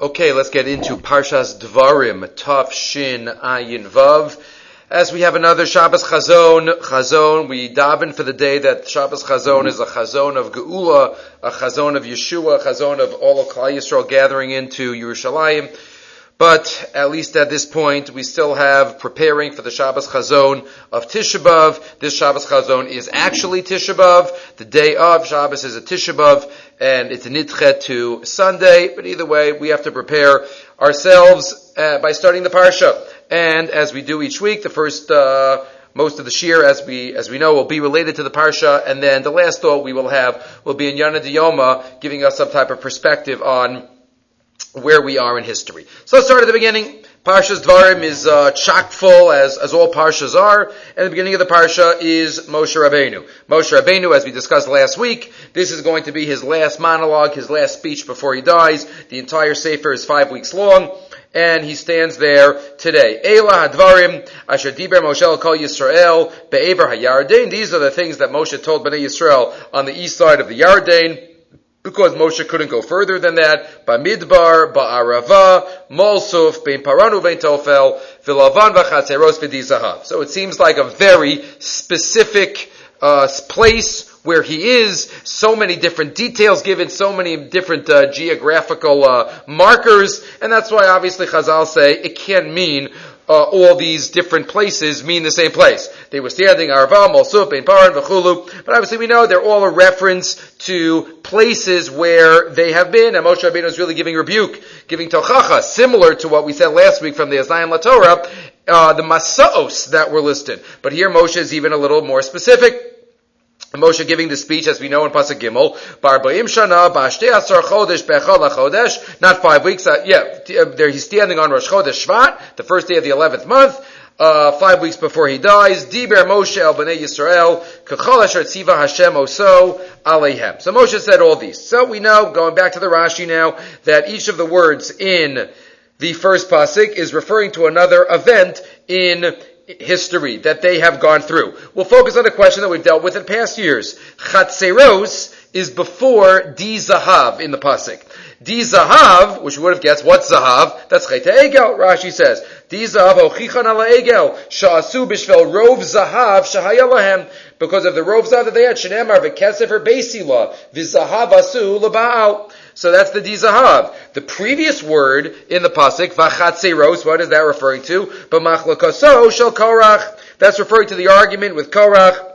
Okay, let's get into Parshas Dvarim, Taf Shin Ayin Vav. As we have another Shabbos Chazon, Chazon, we daven for the day that Shabbos Chazon is a Chazon of Geula, a Chazon of Yeshua, a Chazon of all of Klal Yisrael gathering into Yerushalayim. But at least at this point, we still have preparing for the Shabbos Chazon of Tisha B'Av. This Shabbos Chazon is actually Tisha B'Av. The day of Shabbos is a Tisha B'Av, and it's a nitchet to Sunday. But either way, we have to prepare ourselves uh, by starting the parsha. And as we do each week, the first. Uh, most of the shir, as we as we know, will be related to the parsha, and then the last thought we will have will be in Yana Diyoma, giving us some type of perspective on where we are in history. So let's start at the beginning. Parshas Dvarim is uh, chock full, as, as all Parshas are, and the beginning of the Parsha is Moshe Rabbeinu. Moshe Rabbeinu, as we discussed last week, this is going to be his last monologue, his last speech before he dies. The entire Sefer is five weeks long, and he stands there today. Eila Hadvarim, Asher Diber Moshe Kol Yisrael, Be'ever HaYardain. These are the things that Moshe told Bnei Yisrael on the east side of the Yardain because Moshe couldn't go further than that. Bamidbar, Ba'arava, Molsuf, Bein Paranu, Bein Tofel, Vilavan, Vachatzeros, Vidizahav. So it seems like a very specific uh, place where he is, so many different details given, so many different uh, geographical uh, markers, and that's why obviously Chazal say it can't mean uh, all these different places mean the same place. They were standing Arva, Molsup, Ein Paran, V'chulu, but obviously we know they're all a reference to places where they have been, and Moshe Rabbeinu is really giving rebuke, giving tochacha, similar to what we said last week from the Oznayim LaTorah, uh, the Masaos that were listed. But here Moshe is even a little more specific. Moshe giving the speech, as we know in Pasuk Gimel, Barbaim Shana, Bashte Asar Chodesh, Bechol Chodesh, not five weeks, uh, yeah, uh, there he's standing on Rosh Chodesh Shvat, the first day of the eleventh month, uh, five weeks before he dies, Diber Moshe El Bnei Yisrael, Kachol Asher Tziva Hashem Oso Aleihem. So Moshe said all these. So we know, going back to the Rashi now, that each of the words in the first pasuk is referring to another event in history that they have gone through. We'll focus on a question that we've dealt with in past years. Chatzeros is before Di Zahav in the Pasuk. Di Zahav, which we would have guessed, what's Zahav? That's Chayte Egel, Rashi says. Di Zahav hochichan ala Egel, sha'asu bishvel rov Zahav shahaya because of the rov Zahav that they had, shenemar v'kesefer beisila, v'zahav asu l'ba'al. So that's the dizahav. The previous word in the pasuk, vachatzeros, what is that referring to? B'machlakaso shel korach. That's referring to the argument with korach.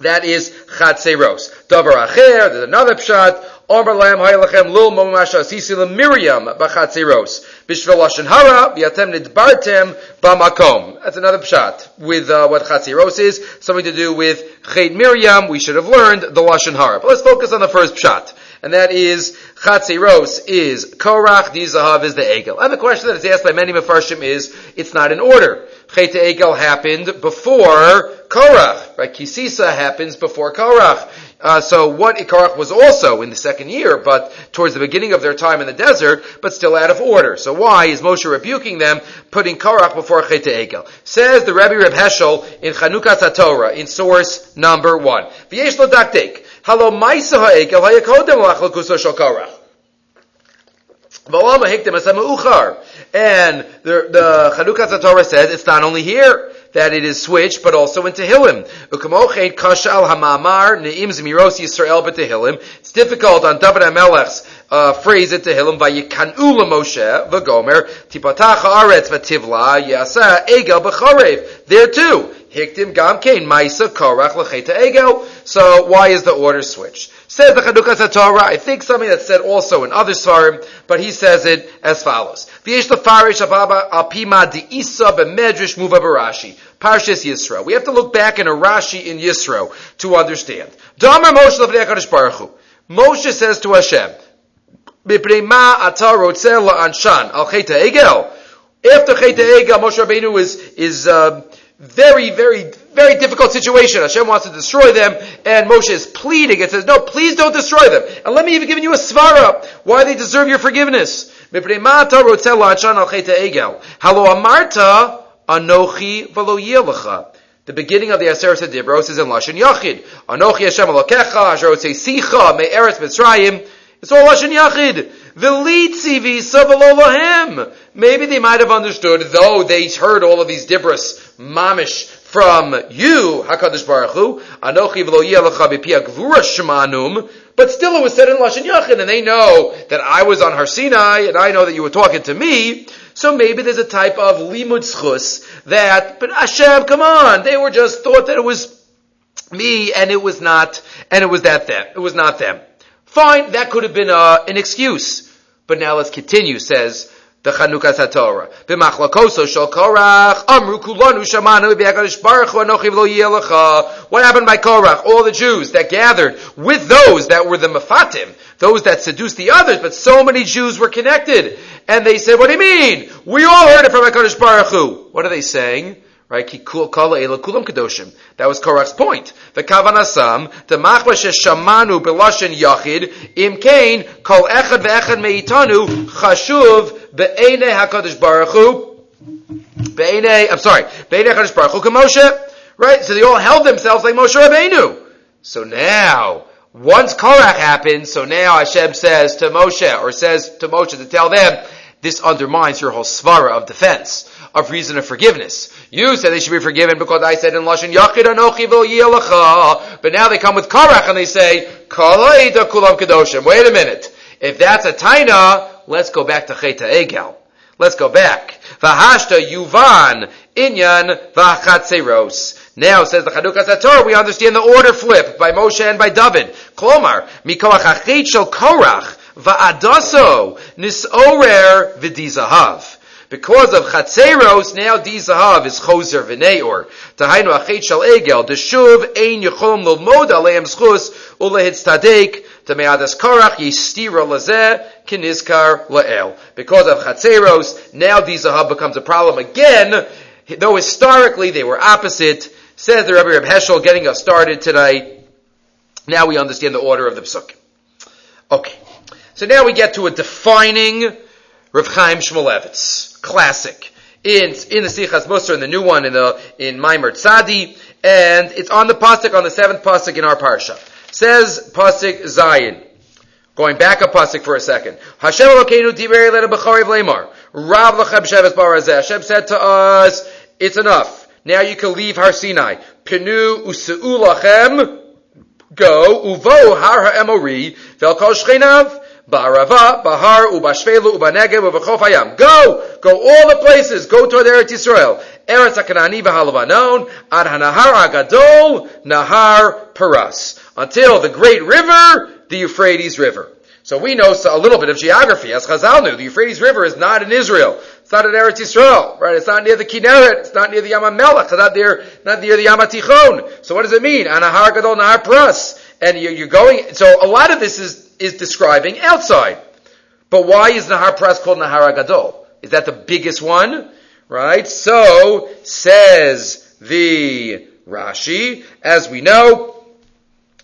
That is chatzeros. Davar acher, there's another pshat. Omer lam lul momasha asisi Miriam b'chatzeros. Bishvel lashon hara v'yatem nidbartem b'makom. That's another pshat with uh, what chatzeros is. Something to do with chet Miriam. We should have learned the lashon hara. But let's focus on the first pshat and that is Chatzeros is Korach, Dizahav is the Egel. And the question that is asked by many Mefarshim is, it's not in order. Chet Egel happened before Korach, right? Kisisa happens before Korach. Uh, so what Korach was also in the second year, but towards the beginning of their time in the desert, but still out of order. So why is Moshe rebuking them, putting Korach before Chet Egel? Says the Rebbe Reb Heschel in Chanukas Torah in source number one. V'yesh daktek. Halo maisa ha'ekel hayakodem lachlakuso shel korach. And the, the Chanukas Torah says it's not only here that it is switched, but also in Tehillim. It's difficult on David HaMelech's uh, phrase in Tehillim, Vayikanu Moshe, Vagomer, Tipatach Haaretz Vativla, Yasa, Egel B'chorev. There too. Hiktim Gam Maisa Korach L'cheta Egel. So why is the order switched? Says the Chanukas Torah, I think something that's said also in other Svarim, but he says it as follows. V'yesh lefarish ababa alpima de'isa b'medrash muva barashi. Parshas Yisro. We have to look back in a Rashi in Yisro to understand. Damar Moshe l'vnei HaKadosh Baruch Hu. Moshe says to Hashem, Mipnei ma ata rotzeh la'anshan al cheta egel. After cheta egel, Moshe Rabbeinu is, is, uh, very, very, very difficult situation. Hashem wants to destroy them, and Moshe is pleading and says, no, please don't destroy them. And let me even give you a svara, why they deserve your forgiveness. Amarta anochi v'lo The beginning of the Aseret Dibros is in Lashon Yachid. Anochi Hashem Elokecha, Asher Sicha, Me'eretz Mitzrayim, It's all Lashon Yachid. Savalolahem. Maybe they might have understood, though they heard all of these dibras, mamish, from you, Hakadosh Baruch Hu, Anochi v'lo gvura shemanum, but still it was said in Lashon Yachid, and they know that I was on Har Sinai, and I know that you were talking to me, so maybe there's a type of limud that, but Hashem, come on, they were just thought that it was me, and it was not, and it was that them, it was not them. Fine, that could have been uh, an excuse. But now let's continue, says the Chanukas HaTorah. B'machlakoso Korach, amru shamanu b'yakadosh baruch hu anochi v'lo yelecha. What happened by Korach? All the Jews that gathered with those that were the Mefatim, those that seduced the others, but so many Jews were connected. And they said, what do you mean? We all heard it from HaKadosh Baruch Hu. What are they saying? Right? That was Korach's point. The kavanasam, the machla shamanu belashin yachid, im kain, kol echad ve'echad meitanu, chashuv be'ene HaKadosh Baruch Hu, be'ene, I'm sorry, be'ene HaKadosh Baruch Hu Moshe. Right? So they all held themselves like Moshe Rabbeinu. So now, once Korach happens, so now Hashem says to Moshe, or says to Moshe to tell them, this undermines your whole svara of defense, of reason of forgiveness. You said they should be forgiven because I said in Lashon Yachid Anochi But now they come with Korach and they say, Kalaida Kulam Kedoshim. Wait a minute. If that's a Taina, let's go back to Cheta Egel. Let's go back. Vahashta Yuvan Inyan Vachatzeros. Now, says the Chanukas HaTorah, we understand the order flip by Moshe and by David. Klomar, Mikoach Achit Shel Korach, Va'adaso nisorer v'dizahav. Because of Chatzeros, now Dizahav is Choser v'neor. Tahainu achet shal egel, deshuv ein yecholom lomod aleim schus, ulehitz tadek, Tameadas Korach yistira lazeh, kinizkar la'el. Because of Chatzeros, now Dizahav becomes a problem again, though historically they were opposite. Says the Rebbe Reb Heschel, getting us started tonight. Now we understand the order of the psukim. Okay. So now we get to a defining Rav Chaim Shmulevitz, classic. In, in the Sichas Musar, in the new one, in the, in Maimer Tzadi, and it's on the pasuk, on the seventh pasuk in our parsha. Says pasuk Zion. Going back a pasuk for a second. Hashem Elokeinu diber leda b'chariv lemar. Rav l'chem sheves barazeh. Hashem said to us, it's enough. Now you can leave Har Sinai. Pinu u'se'u lachem. Go. Uvo har ha'emori. Vel kol. Ba'arava, Bahar, Ubashvelu, Ubanegev, Ubachof. Go! Go all the places. Go toward Eretz Yisrael. Eretz HaKanani v'halavanon, Ad HaNahar HaGadol, Nahar Paras. Until the great river, the Euphrates River. So we know a little bit of geography, as Chazal knew. The Euphrates River is not in Israel. It's not in Eretz Yisrael, right? It's not near the Kinneret. It's not near the Yam HaMelech. It's not near, not near the Yam HaTichon. So what does it mean? Anahar Gadol Nahar Paras. And you're, you're going, so a lot of this is is describing outside. But why is Nahar Pras called Nahar Gadol? Is that the biggest one? Right? So, says the Rashi, as we know,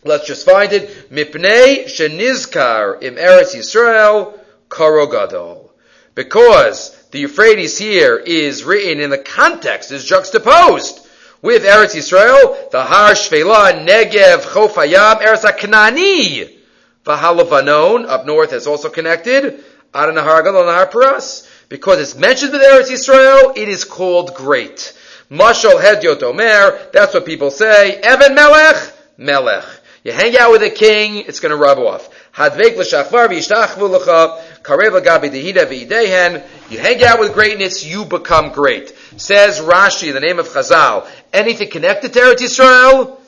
let's just find it, Mipnei Shenizkar im Eretz Yisrael Karo Gadol. Because the Euphrates here is written in the context, is juxtaposed with Eretz Yisrael, the Har Shvela, Negev, Chofayam, Eretz HaKnani, Vahalavanon, up north, is also connected. Adanahar Nahar Paras. Because it's mentioned with Eretz Yisrael, it is called great. Mashal Hedyot Omer, that's what people say. Evan Melech, Melech. You hang out with a king, it's going to rub off. You hang out with greatness, you become great. Says Rashi, the name of Chazal, anything connected to Eretz Yisrael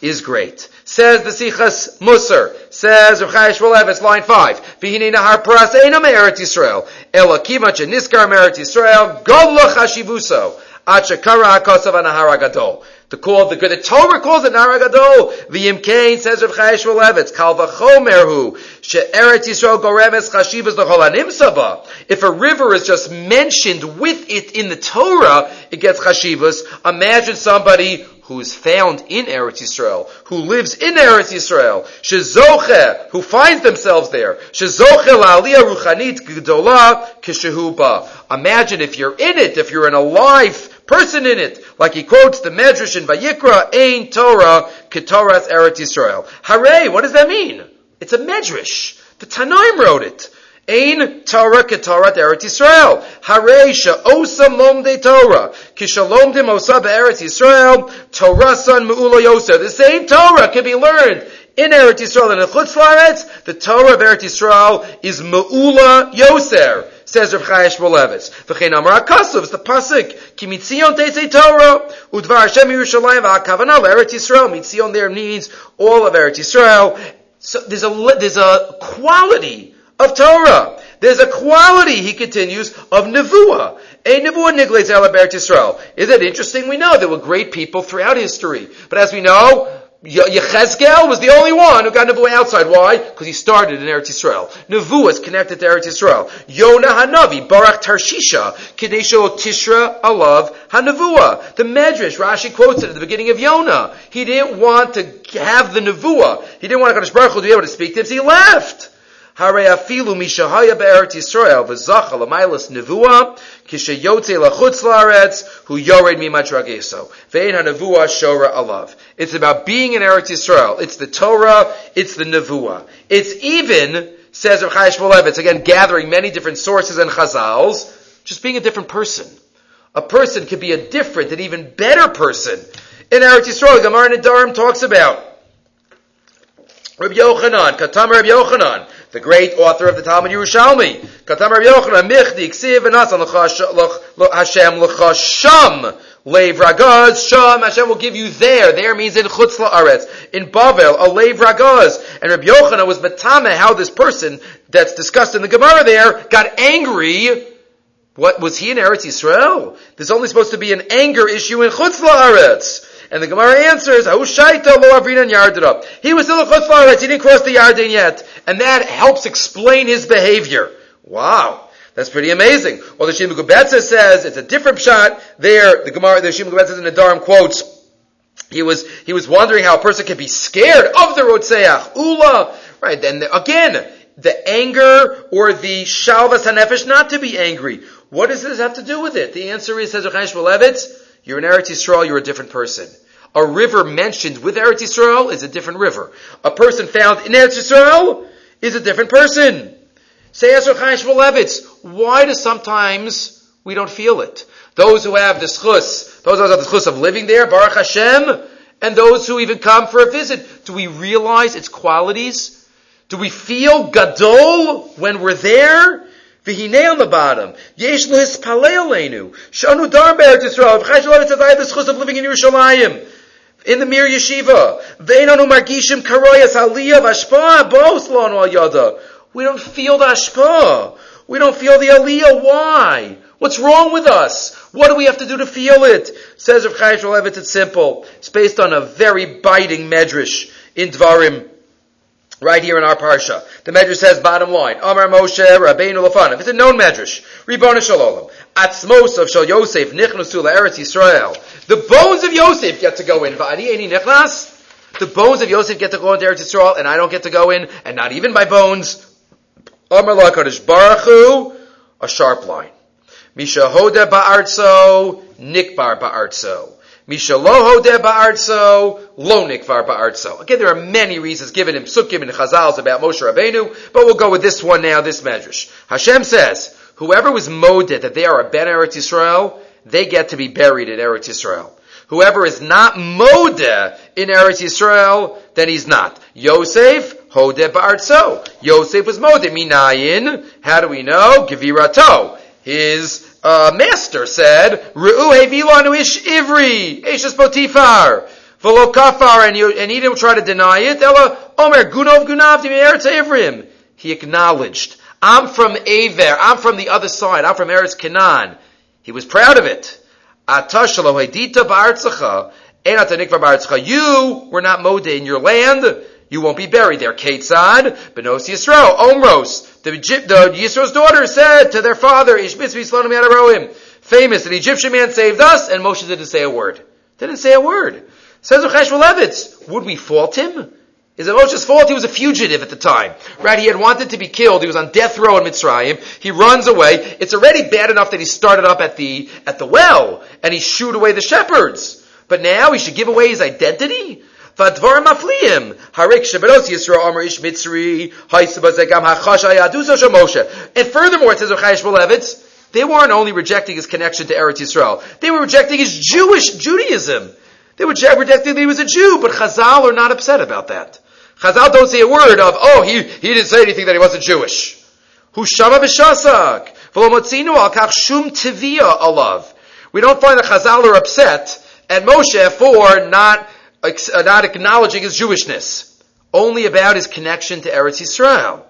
is great. Says the Sichas Musar. Says Rav Chayesh Shmulev, line five. V'hinei nahar paras eina me'eret Yisrael. Ela kima niskar me'eret Yisrael. God lo chashivuso. Ad shekara hakosav nahar agadol. The call, the, the Torah calls it Nahar Gadol. V'yimkein says Rav Chaim Shmulevitz, Kal v'chomerhu, she'eret Yisrael goremes chashivas l'chol saba. If a river is just mentioned with it in the Torah, it gets chashivas. Imagine somebody who is found in Eretz Yisrael, who lives in Eretz Yisrael, shezoche, who finds themselves there, shezoche la'aliyah ruchanit gdola kishehuba. Imagine if you're in it, if you're in a alive person in it, like he quotes the Medrash in Vayikra, Ein Torah, Ketoras Eretz Yisrael. Hooray! What does that mean? It's a Medrash. The Tanaim wrote it. Ein Torah ketorat Eretz Yisrael. Harei she'osa lomde Torah. Kishalom de mosa be'eretz Yisrael. Torah son me'ula yosa. The same Torah can be learned in Eretz Yisrael and in Chutz Laaretz. The Torah of Eretz Yisrael is me'ula yoser. Says Rav Chaim Shmulevitz. V'chein Amar HaKasov, the pasuk, Ki mitzion teisei Torah, udvar Hashem Yerushalayim v'akavana l'Eretz Yisrael. Mitzion there means all of Eretz Yisrael. So there's a, there's a quality of Torah. There's a quality, he continues, of Nevuah. A Nevuah niglates ala Yisrael. Is it interesting? We know there were great people throughout history. But as we know, Yechezkel was the only one who got Nevuah outside. Why? Because he started in Eretz Yisrael. Nevuah is connected to Eretz Yisrael. Yonah Hanavi, Barak Tarshisha, Kadesho Tishra Alav Hanevuah. The Medrash, Rashi quotes it at the beginning of Yonah. He didn't want to have the Nevuah. He didn't want HaKadosh Baruch to be able to speak to him, so he left. Hare afilu mishahaya be'eretz Yisrael v'zacha l'mailas nevuah kishayotze lachutz la'aretz hu yored mimatrageso ve'en ha-nevuah shora alav. It's about being in Eretz Yisrael. It's the Torah. It's the nevuah. It's even, says Rav Chaim Shmulevitz, again gathering many different sources and chazals, just being a different person. A person could be a different and even better person. In Eretz Yisrael, Gemara Nedarim talks about Rabbi Yochanan, Katam Rabbi Yochanan, the great author of the Talmud Yerushalmi. Katam Yochanan, Michdi, Ksiv, and Nasan, Hashem, L'chasham, Lev Ragaz, Sham, Hashem will give you there. There means in Chutz La'aretz. In Bavel, a Lev Ragaz. And Rabbi Yochanan was Batame, how this person that's discussed in the Gemara there got angry what was he in Eretz Yisrael? There's only supposed to be an anger issue in Chutz La'aretz. And the Gemara answers, lo Yardin He was still a Chutz He didn't cross the Yarden yet. And that helps explain his behavior. Wow. That's pretty amazing. Well, the Shita Mekubetzes says it's a different shot. There, the Gemara, the Shita Mekubetzes in the Dharm quotes, he was, he was wondering how a person can be scared of the Rotseach. Ula. Right. Then again, the anger or the Shalvas HaNefesh not to be angry. What does this have to do with it? The answer is, says Rechaim Shmulevitz, you're in Eretz Yisrael, you're a different person. A river mentioned with Eretz Yisrael is a different river. A person found in Eretz Yisrael is a different person. Say Esra Chaim Shmulevitz, why do sometimes we don't feel it? Those who have the schus, those who have the schus of living there, Baruch Hashem, and those who even come for a visit, do we realize its qualities? Do we feel gadol when we're there? V'hinei on the bottom. Yesh lehispalei aleinu. Shanu dar be'eretz Yisrael. V'chai shalom says, I have the schus of living in Yerushalayim. In the Mir Yeshiva. V'einanu margishim karoyas aliyah v'ashpa both lo al yada. We don't feel the ashpa. We don't feel the aliyah. Why? What's wrong with us? What do we have to do to feel it? Says Rav Chaim Shmulevitz, it's simple. It's based on a very biting medrash in Dvarim right here in our parsha. The medrash says, bottom line, Amar Moshe Rabbeinu Lefanav. It's a known medrash. Ribbon Shalom. Atzmos of Shal Yosef Nichnasu Eretz Yisrael. The bones of Yosef get to go in. Va'ani Eni Nichnas. The bones of Yosef get to go into Eretz Yisrael, and I don't get to go in, and not even my bones. Amar Lakadosh Baruch a sharp line. Misha Hoda Ba'artso, Nikbar Ba'artso. Mishaloho de ba'artso, lo nikvar ba'artso. Again, there are many reasons given in Psukim and Chazals about Moshe Rabbeinu, but we'll go with this one now, this medrash. Hashem says, whoever was moded that they are a Ben Eretz Yisrael, they get to be buried in Eretz Yisrael. Whoever is not modeh in Eretz Yisrael, then he's not. Yosef, hodeh ba'artso. Yosef was modeh. Minayin, how do we know? Gevirato. His uh, master said, Re'u hevilanu ish ivri, eshes potifar, v'lo kafar, and, you, and he didn't try to deny it. Ella, omer, gunov gunav eretz ivrim. He acknowledged, I'm from Aver, I'm from the other side, I'm from Eretz Canaan. He was proud of it. You were not mode in your land. You won't be buried there. Ketzad, Benos Yisro, Omros. The, the Yisro's daughter said to their father, Ishbitz Yadaroim, famous, an Egyptian man saved us, and Moshe didn't say a word. Didn't say a word. Says Rechesh Levitz, would we fault him? Is it Moshe's fault? He was a fugitive at the time. Right? He had wanted to be killed. He was on death row in Mitzrayim. He runs away. It's already bad enough that he started up at the, at the well, and he shooed away the shepherds. But now he should give away his identity? Vadvar mafliim. Harik sheberos Yisrael Amar Ish Mitzri. Haisabazegam hachash ayadusa Moshe. And furthermore, it says Rechayesh Belevitz, they weren't only rejecting his connection to Eretz Yisrael, they were rejecting his Jewish Judaism. They were rejecting that he was a Jew, but Chazal are not upset about that. Chazal don't say a word of, oh, he, he didn't say anything that he wasn't Jewish. Hushama b'shasak. V'lomotzinu al kach shum tivia alav. We don't find that Chazal are upset at Moshe for not, not acknowledging his Jewishness. Only about his connection to Eretz Yisrael.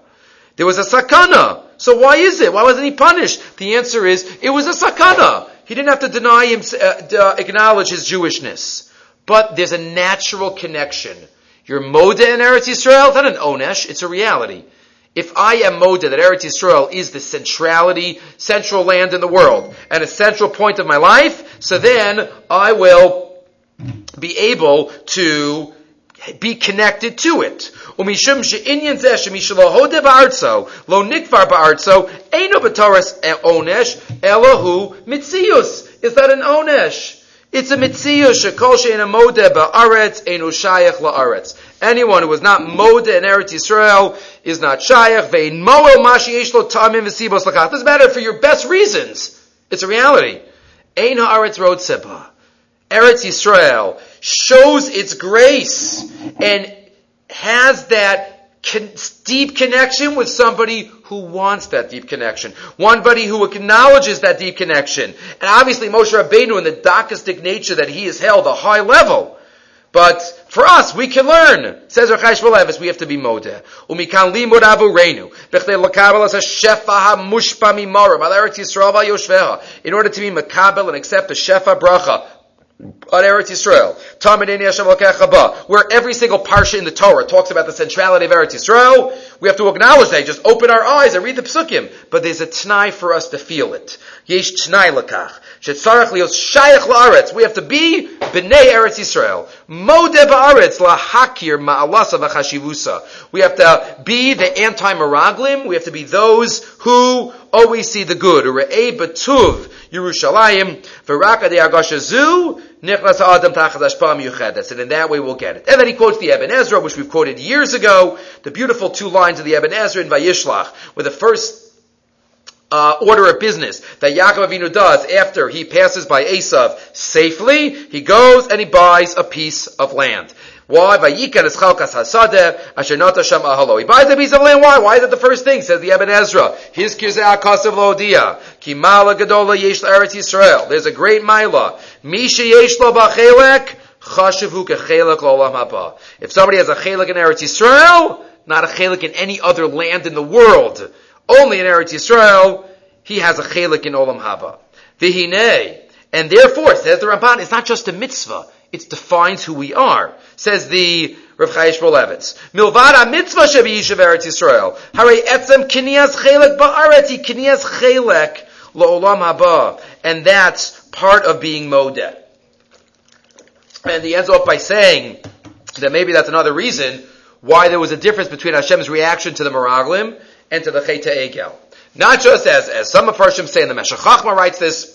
There was a sakana. So why is it? Why wasn't he punished? The answer is, it was a sakana. He didn't have to deny him, uh, acknowledge his Jewishness. But there's a natural connection. You're Moda in Eretz Yisrael, not an Onesh, it's a reality. If I am Moda, that Eretz Yisrael is the centrality, central land in the world, and a central point of my life, so then I will be able to be connected to it. Lo nikvar ba'artzo, elohu mitzius. Is that an onesh? It's a mitziyah shekol she'ena modeh ba'aretz shayach la'aretz. Anyone who is not modeh in Eretz Yisrael is not shayach ve'in moel mashi yesh lo tamim v'sibos matter for your best reasons. It's a reality. Ein ha'aretz road sepa. Eretz Yisrael shows its grace and has that con- deep connection with somebody who wants that deep connection. Somebody who acknowledges that deep connection. And obviously Moshe Rabbeinu in the Dakistic nature that he has held a high level. But for us, we can learn. Says Rechash Velevis, we have to be modeh. Umikan limud avureinu. Bechdei lakabel as a shefa ha-mushpa mimara. Al Eretz Yisrael va In order to be makabel and accept the shefa bracha on Eretz Yisrael, where every single parsha in the Torah talks about the centrality of Eretz Yisrael, we have to acknowledge that. Just open our eyes and read the psukim. But there's a t'nai for us to feel it. Yesh t'nai lakach. Shetzarach lios shayach la'aretz. We have to be b'nei Eretz Yisrael. Modeh ba'aretz lahakir ma'alasa v'chashivusa. We have to be the anti-miraglim. We have to be those who always see the good. Re'ei b'tuv Yerushalayim v'raka de agashazu adam. And in that way we'll get it. And then he quotes the Eben Ezra, which we've quoted years ago. The beautiful two lines of the Eben Ezra in Vayishlach, where the first uh, order of business that Yaakov Avinu does after he passes by Esav safely, he goes and he buys a piece of land. Why? Vayikan is chalkas hasadeh asher nata sham ahalo. He buys a piece of land. Why? Why is it the first thing? Says the Eben Ezra. His kirzeh akasav lodia. Kimala gadola yesh eretz Yisrael. There's a great mila. Misha yesh lo bachelek. Chashavu kechelek lo'olam haba. If somebody has a chelek in Eretz Yisrael, not a chelek in any other land in the world, only in Eretz Yisrael, he has a chelik in Olam Haba. Vihine. And therefore, says the Ramban, it's not just a mitzvah. It defines who we are. Says the Rav Chaim Shmulevitz. Milvad mitzvah shebi yishav Eretz Yisrael. Hare etzem kiniyas chelek ba'areti kiniyas chelek lo'olam haba. And that's part of being modeh. And he ends off by saying that maybe that's another reason why there was a difference between Hashem's reaction to the Meraglim and to the Cheta Egel. Not just as, as some of Farshim say, and the Meshech Chachma writes this,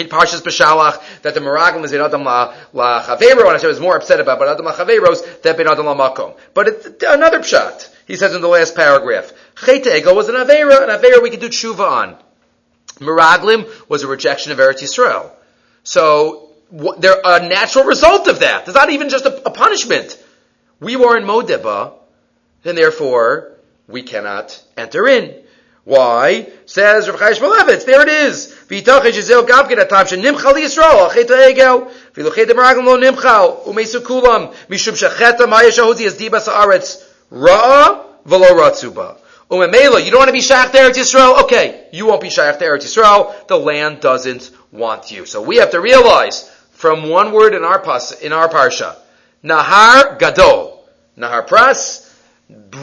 in Parshas Beshalach, that the Meraglim is in Adam la, la Chavero, and Hashem is more upset about, but Adam la Chaveros, that ben Adam la Makom. But it's another pshat, he says in the last paragraph. Cheta Egel was an Avera, an Avera we can do tshuva on. Meraglim was a rejection of Eretz Yisrael. So, there a natural result of that. It's not even just a, a punishment. We were in Modeba, and therefore, we cannot enter in. Why? Says Rav Chaim Shmulevitz, there it is. V'yitachej yizel gabkin atam shenimchal Yisrael, achet ha'egel, v'ilochet demaragim lo nimchal, umesu kulam, mishum shacheta maya shahuzi as dibas ha'aretz, ra'a v'lo ratzuba. Umemela, you don't want to be shaykh to Eretz Yisrael? Okay, you won't be shaykh to Eretz Yisrael. The land doesn't want you. So we have to realize from one word in our pas, in our parsha, Nahar Gadol, Nahar Pras,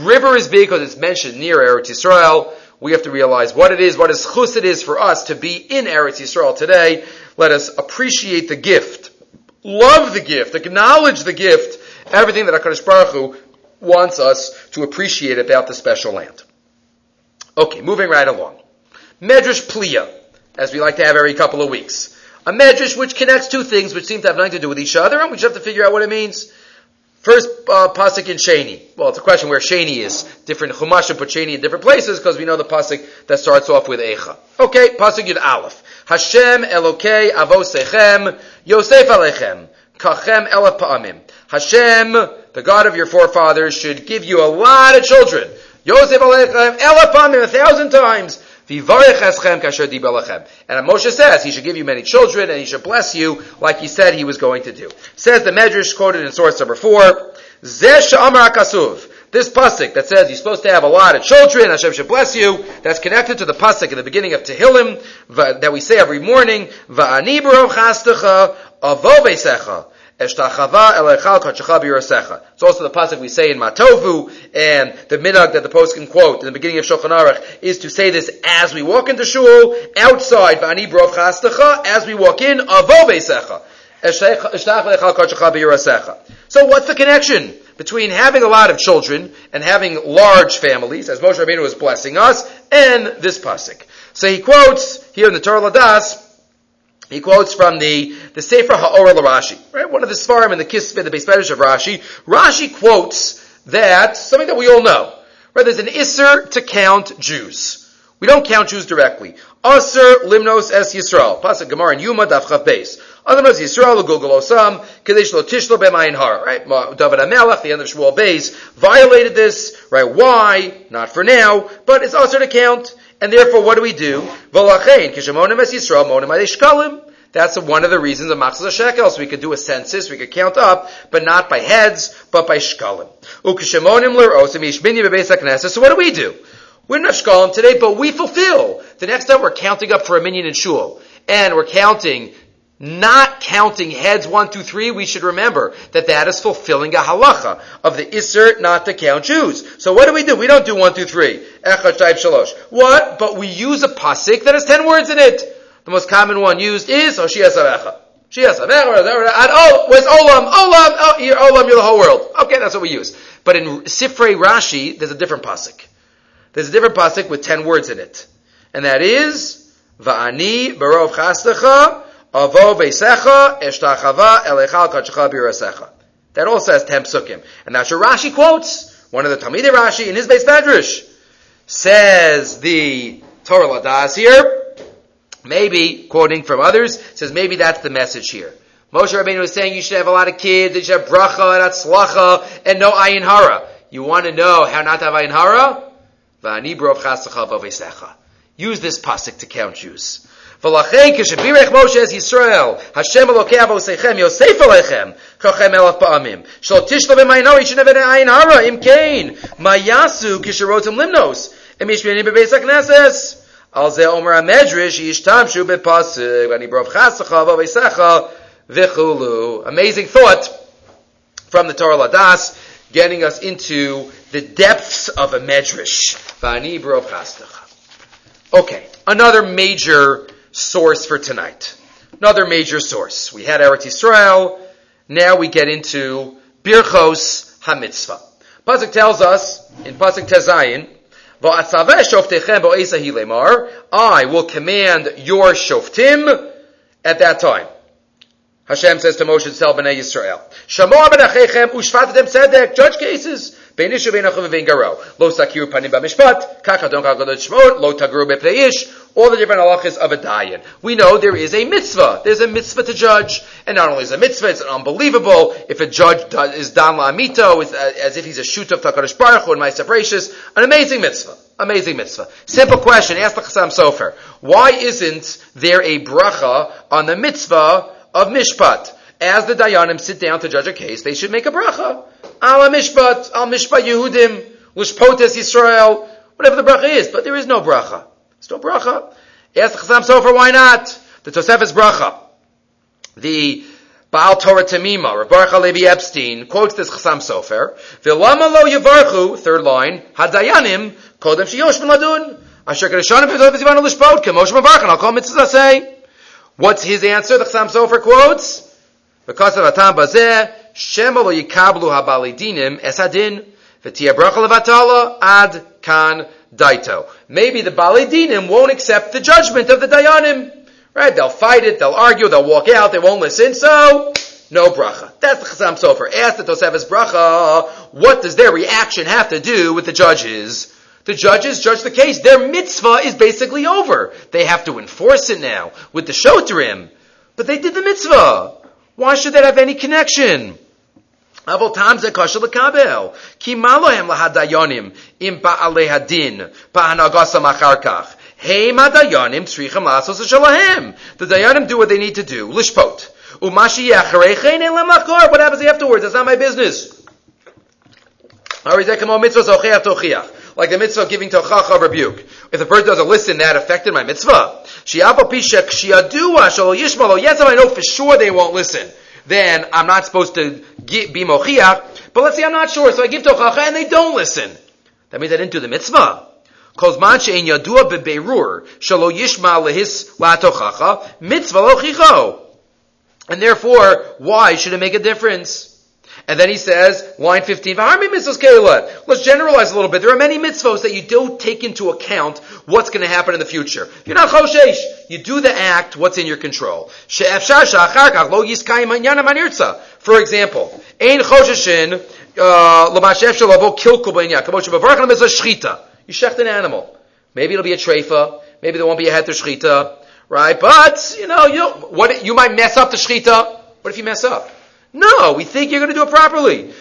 river is big because it's mentioned near Eretz Yisrael. We have to realize what it is, what is chus it is for us to be in Eretz Yisrael today. Let us appreciate the gift, love the gift, acknowledge the gift, everything that HaKadosh Baruch Hu wants us to appreciate about the special land. Okay, moving right along. Medrash Pliya, as we like to have every couple of weeks. A medrash which connects two things which seem to have nothing to do with each other, and we just have to figure out what it means. First uh, pasuk in Sheni. Well, it's a question where Sheni is. Different Chumashim put Sheni in different places because we know the pasuk that starts off with Echa. Okay, pasuk Yud Aleph. Hashem Elokei Avosechem Yosef Alechem Kachem Elef Pa'amim. Hashem, the God of your forefathers, should give you a lot of children. Yosef Alechem Elef Pa'amim a thousand times. And Moshe says he should give you many children and he should bless you like he said he was going to do. Says the Medrash quoted in source number four, This pasuk that says you're supposed to have a lot of children, Hashem should bless you, that's connected to the pasuk in the beginning of Tehillim that we say every morning, Va'ani chastecha avovesecha. It's also the pasuk we say in Matovu, and the minhag that the post can quote in the beginning of Shulchan Aruch is to say this as we walk into shul, outside v'ani brov as we walk in avovesecha. So what's the connection between having a lot of children and having large families, as Moshe Rabbeinu was blessing us, and this pasuk? So he quotes here in the Torah Ladas he quotes from the, the Sefer Ha'or Rashi, right? One of the Svarim in the Kisveh, the base Medrash of Rashi. Rashi quotes that, something that we all know, right? There's an Isser to count Jews. We don't count Jews directly. Aser limnos es Yisrael. Pasuk Gemara and Yuma daf chav beis. Otherwise Yisrael gulgulosam kadesh lo tishlo b'mayin har. Right? David Amelech, the end of Shmuel Beis, violated this. Right? Why? Not for now, but it's also to count. And therefore, what do we do? That's one of the reasons of Machzah Shekels. We could do a census, we could count up, but not by heads, but by shkalim. So what do we do? We're not shkalim today, but we fulfill. The next time we're counting up for a minyan in shul, and we're counting not counting heads one, two, three, we should remember that that is fulfilling a halacha of the Isser not to count Jews. So what do we do? We don't do one, two, three. Echad, shayv, shalosh. What? But we use a pasik that has ten words in it. The most common one used is Hoshia Savecha. Shia Savecha, oh, where's Olam? Olam, oh, here, Olam, you're the whole world. Okay, that's what we use. But in Sifrei Rashi, there's a different pasik. There's a different pasik with ten words in it. And that is, Va'ani, Barov Chastecha, Avo veisecha eshtachava elechal kachacha birasecha. That all says ten psukim. And that's what Rashi quotes. One of the Talmidei Rashi in his base medrash says the Torah Ladas here. Maybe quoting from others says maybe that's the message here. Moshe Rabbeinu was saying you should have a lot of kids, you should have bracha and atzlacha and no ayin hara. You want to know how not to have ayin hara? Use this pasuk to count Jews. V'lachein k'shebirech Moshe es Yisrael, Hashem Elokei Avosechem Yosef Elechem, kachem elaf pa'amim. Shal tishlo b'mayno yishin evin ha'ayin hara im kein, mayasu k'sherotem limnos, im yishminim b'beis ha'knesses. Al ze omer ha'medrish yishtamshu b'pasuk, v'ani b'rov chasacha v'avisecha v'chulu. Amazing thought from the Torah Ladas, getting us into the depths of a medrash. V'ani b'rov chasacha. Okay, another major source for tonight. Another major source. We had Eretz Yisrael. Now we get into Birchos HaMitzvah. Pasuk tells us in Pasuk Tezayin, I will command your shoftim at that time. Hashem says to Moshe tell Bnei Yisrael, Shamoa benachechem ushfatatem tzedek, judge cases. Beinachum v'ingaro. Lo sakir panim b'mishpat, kakadon kakadon shmot, lo tagru b'pneish, all the different halachas of a dayan. We know there is a mitzvah. There's a mitzvah to judge. And not only is a mitzvah, it's unbelievable. If a judge does, is dan la'amito, uh, as if he's a shoot of Takarish Baruch Hu and my separations, an amazing mitzvah. Amazing mitzvah. Simple question, ask the Chassam Sofer. Why isn't there a bracha on the mitzvah of mishpat. As the dayanim sit down to judge a case, they should make a bracha. Al mishpat, al mishpat Yehudim, lishpotes Yisrael, whatever the bracha is, but there is no bracha. There's no bracha. Ask the Chasam Sofer, why not? The Tosefes bracha. The Baal Torah Tamima, Rav Baruch Levi Epstein, quotes this Chasam Sofer, V'lama lo yavarchu, third line, hadayanim, kodem shiyosh ladun, asher kadeshanim v'zov v'zivanu lishpot, kemosh mavarch, and I'll call mitzvah. What's his answer? The Chassam Sofer quotes, because of Atam Bazeh, Shema lo yikablu habalidinim es adin, v'tia bracha levatala ad kan daito. Maybe the balidinim won't accept the judgment of the dayanim. Right? They'll fight it, they'll argue, they'll walk out, they won't listen, so no bracha. That's the Chasam Sofer. Ask the Tosefes bracha, what does their reaction have to do with the judges? The judges judge the case. Their mitzvah is basically over. They have to enforce it now with the shotrim. But they did the mitzvah. Why should that have any connection? אבל טעם זה קשה לקבל, כי מה לא הם להדיינים עם בעלי הדין בהנהגתם אחר כך? הם הדיינים צריכים לעשות את שלהם. The dayanim do what they need to do, לשפוט. ומה שיהיה אחרי כן אין להם לחקור. What happens afterwards? That's not my business. הרי זה כמו מצווה זה הוכיח תוכיח. Like the mitzvah of giving tochacha rebuke. If the person doesn't listen, that affected my mitzvah. Shi'apo pisha kshiadua shalo yishmalo. Yes, I know for sure they won't listen then I'm not supposed to be mochiach. But let's say I'm not sure, so I give tochacha and they don't listen. That means I didn't do the mitzvah. Kozman she'en yadua bebeirur shalo lehis la tochacha mitzvah lochicho. And therefore, why should it make a difference? And then he says, line 15, Let's generalize a little bit. There are many mitzvahs that you don't take into account what's going to happen in the future. You're not choshesh. You do the act, what's in your control. For example, ein chosheshin uh. You shecht an animal. Maybe it'll be a treifa. Maybe there won't be a heter shchita. Right? But, you know, you, what, you might mess up the shchita. What if you mess up? No, we think you're going to do it properly.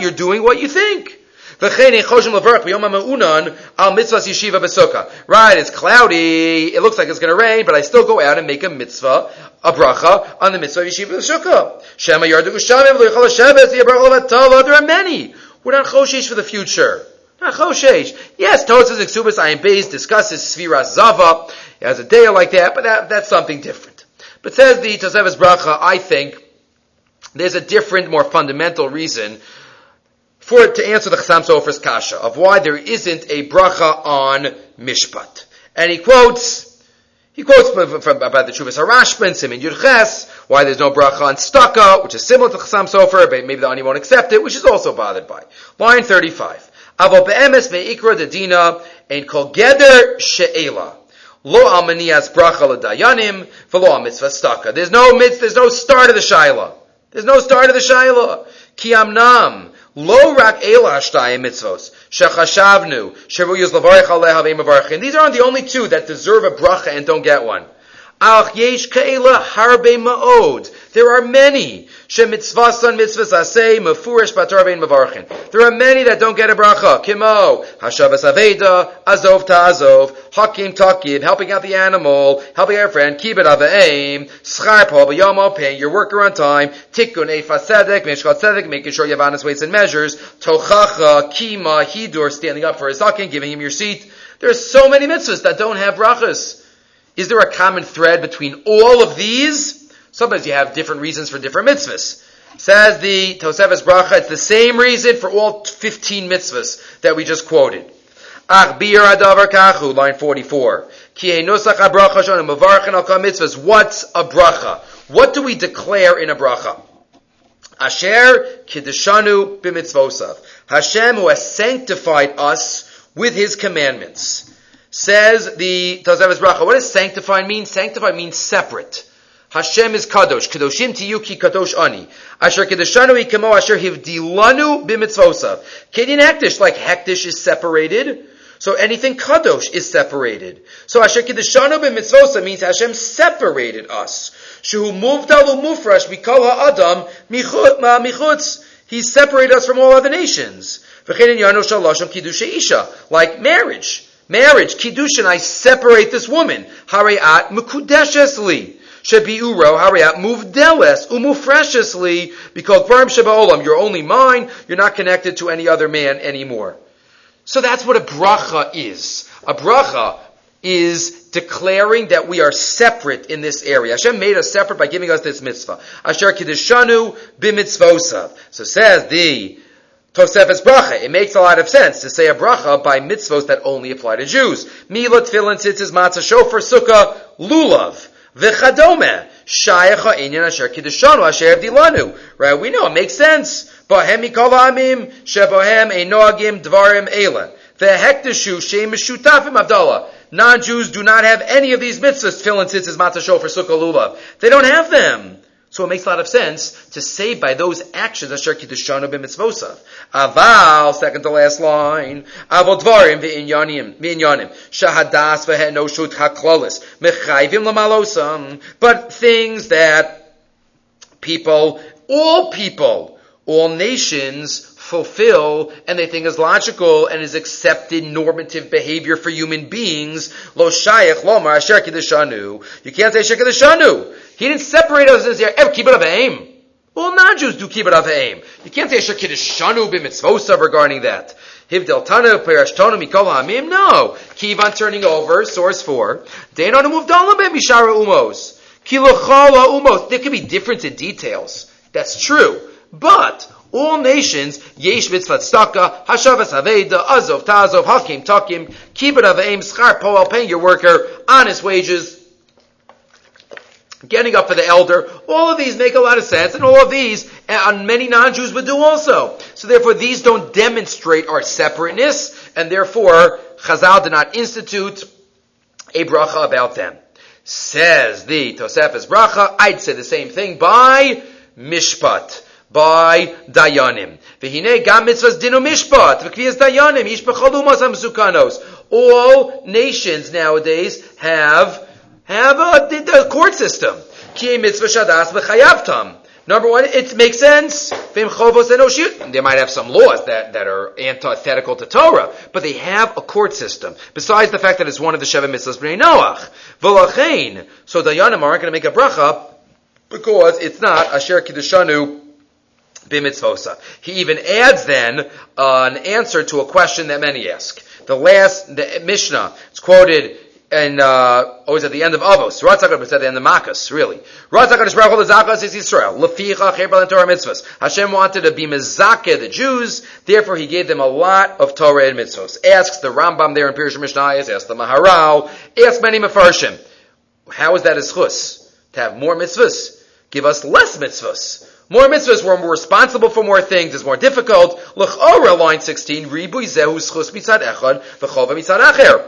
You're doing what you think. Right, it's cloudy, it looks like it's going to rain, but I still go out and make a mitzvah, a bracha, on the mitzvah of yeshiva b'sukkah. Shema yardu There are many. We're not choshesh for the future. Not choshesh. Yes, Tosas Exubis Ayin Beis discusses Sfiras Zava. Has a day like that, but that, that's something different. But says the Tosefes Bracha, I think there's a different, more fundamental reason for it to answer the Chassam Sofer's kasha of why there isn't a bracha on Mishpat. And he quotes he quotes from, from, about the Chuvas Harashman, Simin Yudches, why there's no bracha on Staka, which is similar to Chassam Sofer, but maybe the Ani won't accept it, which is also bothered by. Line 35. Avo be'emes me'ikra dedina, ein kol geder she'ela. Lo almanias bracha dayanim v'lo mitzvah staka. There's no mitzvah, there's no start of the shaila. There's no start of the shaila. Ki amnam. Lo rak ela shtayim mitzvos. Shechashavnu. Shevu yuz levarich aleha v'im These aren't the only two that deserve a bracha and don't get one. Ach yesh ke'ela harbe ma'od. There are many. Shemitzvasan mitzvahs asay mefurish batarvein mevarchin. There are many that don't get a bracha. Kimo, hashavas aveda, azov ta'azov, hakim takiv, helping out the animal, helping out our friend, kibet aveim, schar po b'yomo, paying your worker on time, tikkun efa tzedek, mishkat making sure you have honest weights and measures, tochacha, kima, hidur, standing up for his zaken, giving him your seat. There are so many mitzvahs that don't have brachas. Is there a common thread between all of these? Sometimes you have different reasons for different mitzvahs. Says the Tosefes Bracha, it's the same reason for all 15 mitzvahs that we just quoted. Ach bir adavar kachu, line 44. Ki. What's a bracha? What do we declare in a bracha? Asher kiddeshanu b'mitzvosav. Hashem who has sanctified us with His commandments. Says the Tosefes Bracha, what does sanctify mean? Sanctify means separate. Hashem is kadosh. Kadoshim tiyuki kadosh ani. Asher kedoshanu ikamo asher hivdilanu b'mitzvosav. Kedin hektish, like hektish is separated. So anything kadosh is separated. So asher kedoshanu b'mitzvosav means Hashem separated us. Shehu muvdal mufresh mikol ha'adam michutz. He separated us from all other nations. Like marriage. Marriage, kiddushin, I separate this woman. Hariat mukudeshesli. Shebiuro hariat muvdeles umufreshesli. Because kvarim shebaolam, you're only mine. You're not connected to any other man anymore. So that's what a bracha is. A bracha is declaring that we are separate in this area. Hashem made us separate by giving us this mitzvah. Asher kiddishanu b'mitzvosav. So says the Tosefes bracha. It makes a lot of sense to say a bracha by mitzvos that only apply to Jews. Mila, tefillin, tzitzis, matzah, shofar, sukkah, lulav, v'chadome. Shayecha inyan asher kiddushanu asher dilanu. Right? We know it makes sense. Bohem mikol amim shebohem enoagim dvarim ela. The hektashu shem mishutafim Abdullah. Non-Jews do not have any of these mitzvahs, tefillin, tzitzis, matzah, shofar, sukkah, lulav. They don't have them. So it makes a lot of sense to say by those actions, Asher Kiddushanu b'mitzvosav. Aval, second to last line, Aval dvarim v'inyanim, shahadas v'henoshut haklalis, mechayvim lamalosam, but things that people, all people, all nations fulfill and they think is logical and is accepted normative behavior for human beings. Lo shayach lomar asher kiddushanu. You can't say asher kiddushanu. He didn't separate us here. Keep it of aim. Well, non-Jews do keep it of aim. You can't say asher kiddushanu b'mitzvosav regarding that. Hivdel tanu perashtonu mikol hamim. No. On turning over. Source four. Deinonu muvdalim b'mishara umos. Kilochala umos. There could be difference in details. That's true. But all nations, yesh mitzvah tzedakah, hashavas haveda, azov tazov, hakim takim, kibbut avaim, schar poel, paying your worker, honest wages, getting up for the elder. All of these make a lot of sense, and all of these, eh, and many non-Jews would do also. So therefore, these don't demonstrate our separateness, and therefore, Chazal did not institute a bracha about them. Says the Tosefes bracha, I'd say the same thing by mishpat by Dayanim. V'hine gam mitzvahs dinu mishpat, v'kviyas Dayanim, ish b'chol umas All nations nowadays have, have a, a court system. Ki mitzvah shadas v'chayavtam. Number one, it makes sense. They might have some laws that, that are antithetical to Torah, but they have a court system. Besides the fact that it's one of the Sheva Mitzvahs Bnei Noach. V'lachein. So Dayanim aren't going to make a bracha because it's not Asher Kiddushanu bimitzvosa. He even adds then uh, an answer to a question that many ask. The last, the Mishnah, it's quoted in, uh, always at the end of Avos. Ratzakot, it's at the end of Makkos, really. Ratzakot Baruch the Zakas is Yisrael. Leficha Chebal Torah mitzvahs. Hashem wanted to be mezakeh the Jews, therefore he gave them a lot of Torah and mitzvahs. Asks the Rambam there in Pirush Mishnah, asks the Maharal, asks many Mefarshim. How is that a schus? To have more mitzvahs? Give us less mitzvahs. More mitzvahs we're more responsible for more things is more difficult. L'chora, line 16, ribuy zehu schus mitzad echad, v'chova mitzad acher.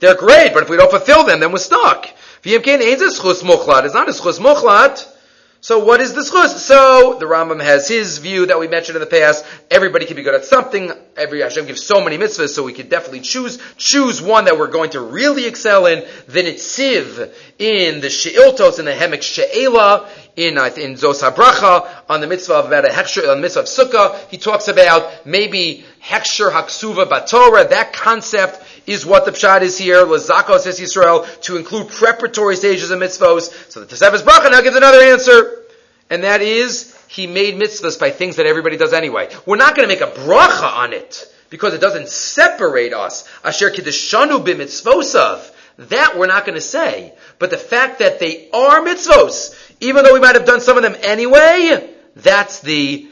They're great, but if we don't fulfill them, then we're stuck. It's not a schus muchlat. So what is the schus? So the Rambam has his view that we mentioned in the past. Everybody can be good at something. Every Hashem gives so many mitzvahs, so we could definitely choose choose one that we're going to really excel in. Then it's siv in the sheiltos in the hemek she'ela in in Zos HaBracha on the mitzvah of about a hechsher on the mitzvah of sukkah. He talks about maybe hechsher haksuva batorah. That concept is what the pshat is here. Lazakos says Yisrael to include preparatory stages of mitzvos. So the Tosefes Bracha now gives another answer, and that is he made mitzvahs by things that everybody does anyway. We're not going to make a bracha on it because it doesn't separate us. Asher kiddushanu b'mitzvosav. That we're not going to say. But the fact that they are mitzvos, even though we might have done some of them anyway, that's the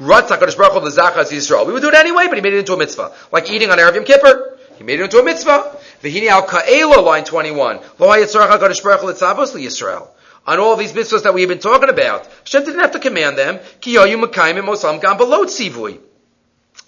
Ratzak Baruch Hu Yisrael. We would do it anyway, but he made it into a mitzvah. Like eating on Erev Yom Kippur. He made it into a mitzvah. V'hini al ka'ela, line 21. Lo hayitzarach HaKadosh Hu Litzavos Yisrael. On all these mitzvahs that we've been talking about. Hashem didn't have to command them. Ki yoyu mekayim osam gam below tzivui.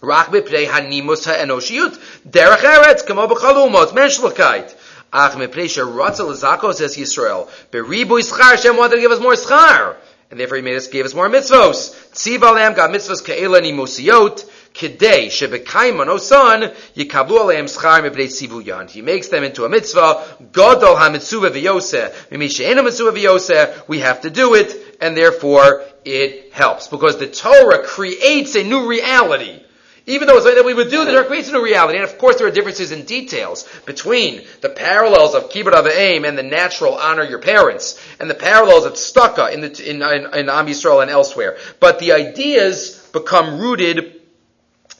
Rach b'pnei hanimus ha'enoshiyut. Derech eretz, kamo b'chalumot, menshlikait. Ach mepnei sheratza l'zakos says Yisrael. Beribu ischar, Hashem wanted to give us more schar. And therefore he made us, gave us more mitzvos. Tziv alem got mitzvos ka'ela nimusiyot. Kidei shebekaiman osan yikablu aleim schar mebnei sivuyan. He makes them into a mitzvah. Godol hamitzuva v'yoseh. Mimishe'ena mitzvah v'yoseh. We have to do it, and therefore it helps because the Torah creates a new reality. Even though it's something that we would do, the Torah creates a new reality. And of course, there are differences in details between the parallels of kibbut of aim and the natural honor your parents, and the parallels of stucca in the in, in, in Am Yisrael and elsewhere. But the ideas become rooted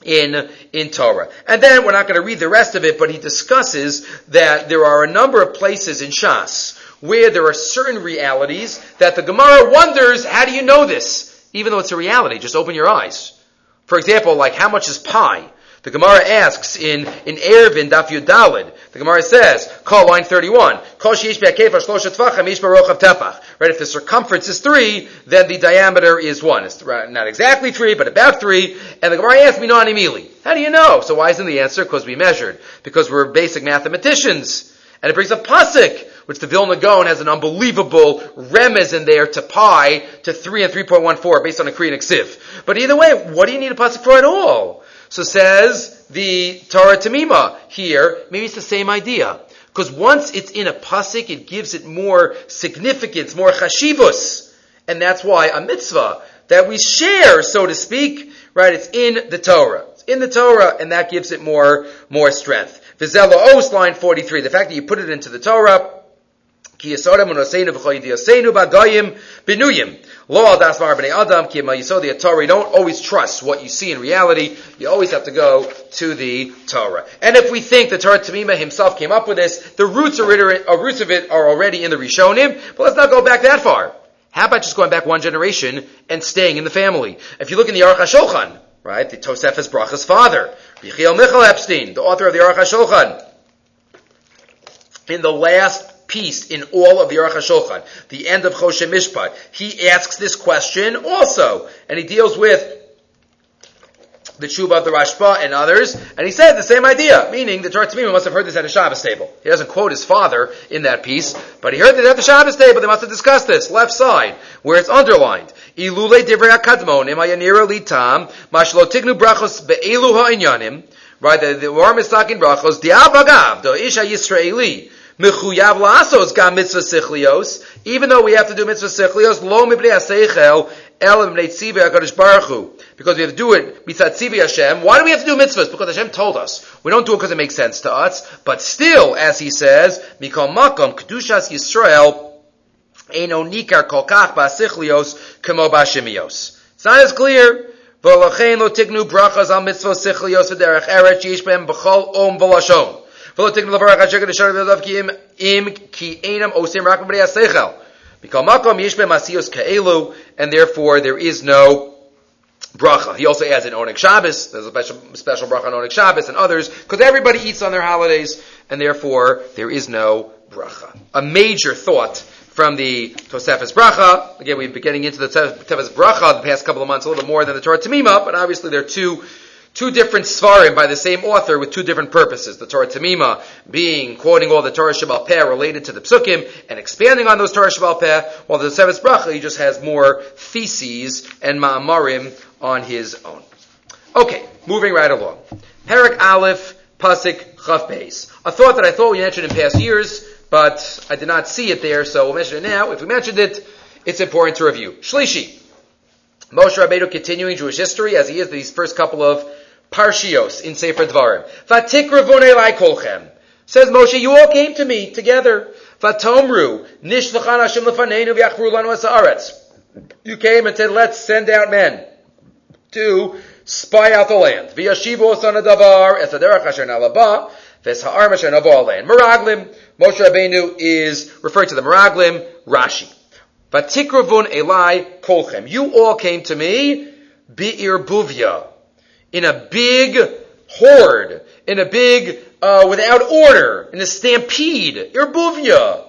in, in Torah. And then we're not going to read the rest of it, but he discusses that there are a number of places in Shas where there are certain realities that the Gemara wonders, how do you know this? Even though it's a reality, just open your eyes. For example, like how much is pi? The Gemara asks in, in Eruvin Daf Yudalid, The Gemara says, call line 31, call sheesh be'akefa shlosha tvachim ish barochav tepach. Right, if the circumference is three, then the diameter is one. It's uh, not exactly three, but about three. And the Gemara asks me, no, animili. How do you know? So why isn't the answer? Because we measured. Because we're basic mathematicians. And it brings a pasuk, which the Vilna Gaon has an unbelievable remez in there to pi to 3 and 3.14 based on a Korean Ksiv. But either way, what do you need a pasuk for at all? So says the Torah Tamima here, maybe it's the same idea. Because once it's in a pasuk, it gives it more significance, more chashivus. And that's why a mitzvah that we share, so to speak, right, it's in the Torah. It's in the Torah, and that gives it more, more strength. Vizela Os, line 43, the fact that you put it into the Torah, Ki yisodem unosenu v'choyidiyosenu b'agayim b'nuyim. Law das mar b'nei adam ki ma yisod the Torah. You don't always trust what you see in reality. You always have to go to the Torah. And if we think the Torah Tamima himself came up with this, the roots, are, uh, roots of it are already in the Rishonim, but let's not go back that far. How about just going back one generation and staying in the family? If you look in the Aruch HaShulchan, right, the Tosefes Bracha's father, Yechiel Michal Epstein, the author of the Aruch HaShulchan, in the last piece in all of the Aruch HaShulchan, the end of Choshen Mishpat, he asks this question also, and he deals with the Tshuva of the Rashba and others, and he said the same idea, meaning the Torah Tamima must have heard this at a Shabbos table. He doesn't quote his father in that piece, but he heard it at the Shabbos table. They must have discussed this, left side, where it's underlined. Ilule divrei hakadmonim ayanira litam brachos be'elu ha'inyanim. Right, the, the talking brachos. Di'av agav, do isha Yisraeli. Mechuyav lasos gam mitzvah sichlios. Even though we have to do mitzvah sichlios, lo mibnei aseichel el mibnei tzivi HaKadosh Baruch Hu. Because we have to do it mitzat tzivi Hashem. Why do we have to do mitzvahs? Because Hashem told us. We don't do it because it makes sense to us. But still, as he says, mikol makom kedushas Yisrael Eino nikar kolkach basichlios kamo bashimios. It's not as clear. V'lochein lo tignu brachas al mitzvah sichlios v'derech eretz yish b'em b'chol om v'lashon. And therefore there is no bracha. He also adds in Oneg Shabbos. There's a special, special bracha on Oneg Shabbos and others, because everybody eats on their holidays, and therefore there is no bracha. A major thought from the Tosefes Bracha. Again, we've been getting into the Tosefes Bracha the past couple of months a little more than the Torah Tamima, but obviously there are two two different svarim by the same author with two different purposes. The Torah Tamima being quoting all the Torah Shabbal Peh related to the Psukim and expanding on those Torah Shabbal Peh, while the Tosefes Bracha he just has more theses and ma'amarim on his own. Okay, moving right along. Perak Aleph Pasik Chav Beis. A thought that I thought we mentioned in past years but I did not see it there, so we'll mention it now. If we mentioned it, it's important to review. Shlishi. Moshe Rabbeinu continuing Jewish history as he is these first couple of parshios in Sefer Dvarim. Vatikravun elai kolchem. Says Moshe, you all came to me together. Vatomru, nishlachan Hashem lefaneinu v'yachru lanu ha'aretz. You came and said, let's send out men to spy out the land. V'yashivu osana davar, esaderach asher nalabah, v'esha'ar masher navah land. Meraglim, Moshe Rabbeinu is referring to the Meraglim, Rashi. Vatikravun Elai Kolchem. You all came to me, Be'ir Buvya, in a big horde, in a big, uh, without order, in a stampede, irbuvia.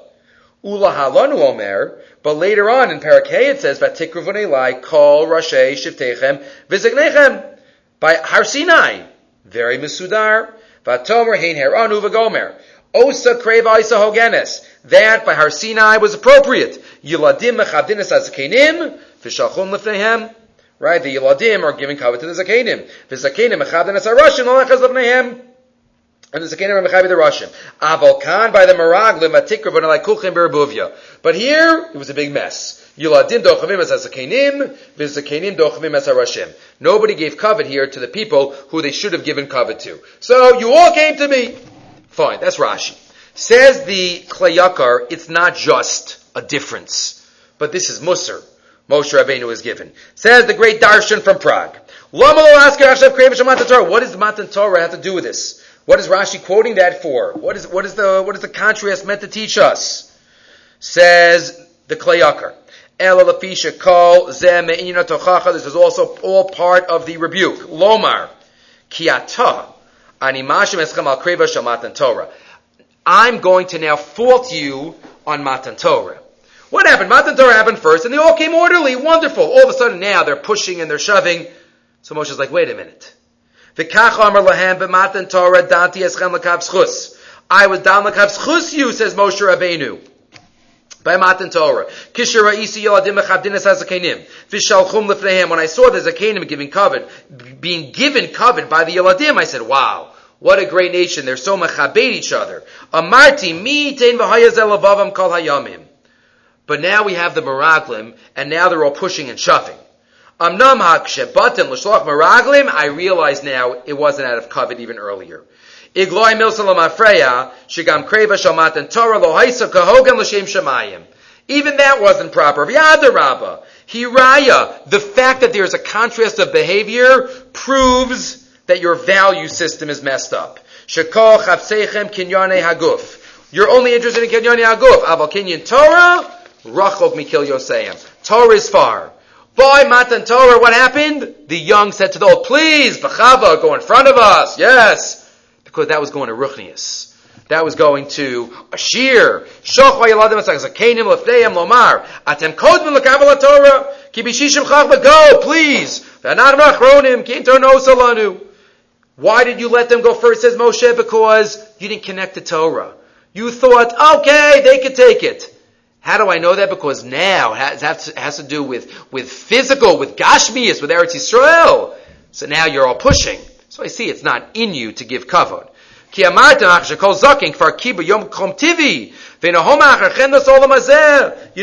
Ula halanu omer, but later on in Parakeh it says, Vatikravun Elai Kol Rashi Shiftechem Vizignechem, by Har Sinai. Very misudar. Vatomer Hein Heranu Vagomer. Osa kreva isa hogenes. That by Har Sinai was appropriate. Yiladim mechabdinis azakenim, v'shalchum lefnehem. Right, the Yiladim are giving cover to the Zakenim. The Zakenim, V'zakenim mechabdinis arashim, olechaz lefnehem. And the Zakenim are mechabi the Russian. Aval kan by the Meraglim atikra v'nalai kulchim berbuvya. But here, it was a big mess. Yiladim dochavim as hazakenim, v'zakenim dochavim as harashim. Nobody gave covet here to the people who they should have given covet to. So you all came to me. Fine, that's Rashi. Says the Kli Yakar, it's not just a difference, but this is Musar. Moshe Rabbeinu was given. Says the great Darshan from Prague. What does the Matan Torah have to do with this? What is Rashi quoting that for? What is, what is the, what is the contrast meant to teach us? Says the Kli Yakar. This is also all part of the rebuke. Lomar. Animashim eschem Torah. I'm going to now fault you on Matan Torah. What happened? Matan Torah happened first, and they all came orderly, wonderful. All of a sudden now they're pushing and they're shoving. So Moshe's like, wait a minute. I was down l'kav schus you, says Moshe Rabbeinu. By Matan Torah. Kishira isi yoladim echabdinas hazakenim. Vishalchum lefnehem. When I saw the zakenim giving covet, being given covet by the yoladim, I said, wow. What a great nation. They're so mechabed each other. Amarti mi tein v'hayazel kol hayamim. But now we have the Meraglim, and now they're all pushing and shoving. Amnam hakshebatim l'shloch Meraglim, I realize now it wasn't out of covet even earlier. Even that wasn't proper. V'yadarabba. Hiraya, the fact that there's a contrast of behavior proves that your value system is messed up. You're only interested in kinyane haguf. Aval kinyan Torah, Rachov Mikil Yoseyim. Torah is far. Boy, Matan Torah, what happened? The young said to the old, please, Bechava, go in front of us. Yes. Because that was going to Ruchnius. That was going to Ashir. Shoch vayaladim asakanim lefneim lomar. Atem kodmin lekabel Torah. Kibishishim chachma, go, please. V'anadam achronim, kintor no salanu. Why did you let them go first, says Moshe? Because you didn't connect the Torah. You thought, okay, they could take it. How do I know that? Because now has, has to do with, with physical, with Gashmias, with Eretz Yisrael. So now you're all pushing. So I see it's not in you to give kavod. You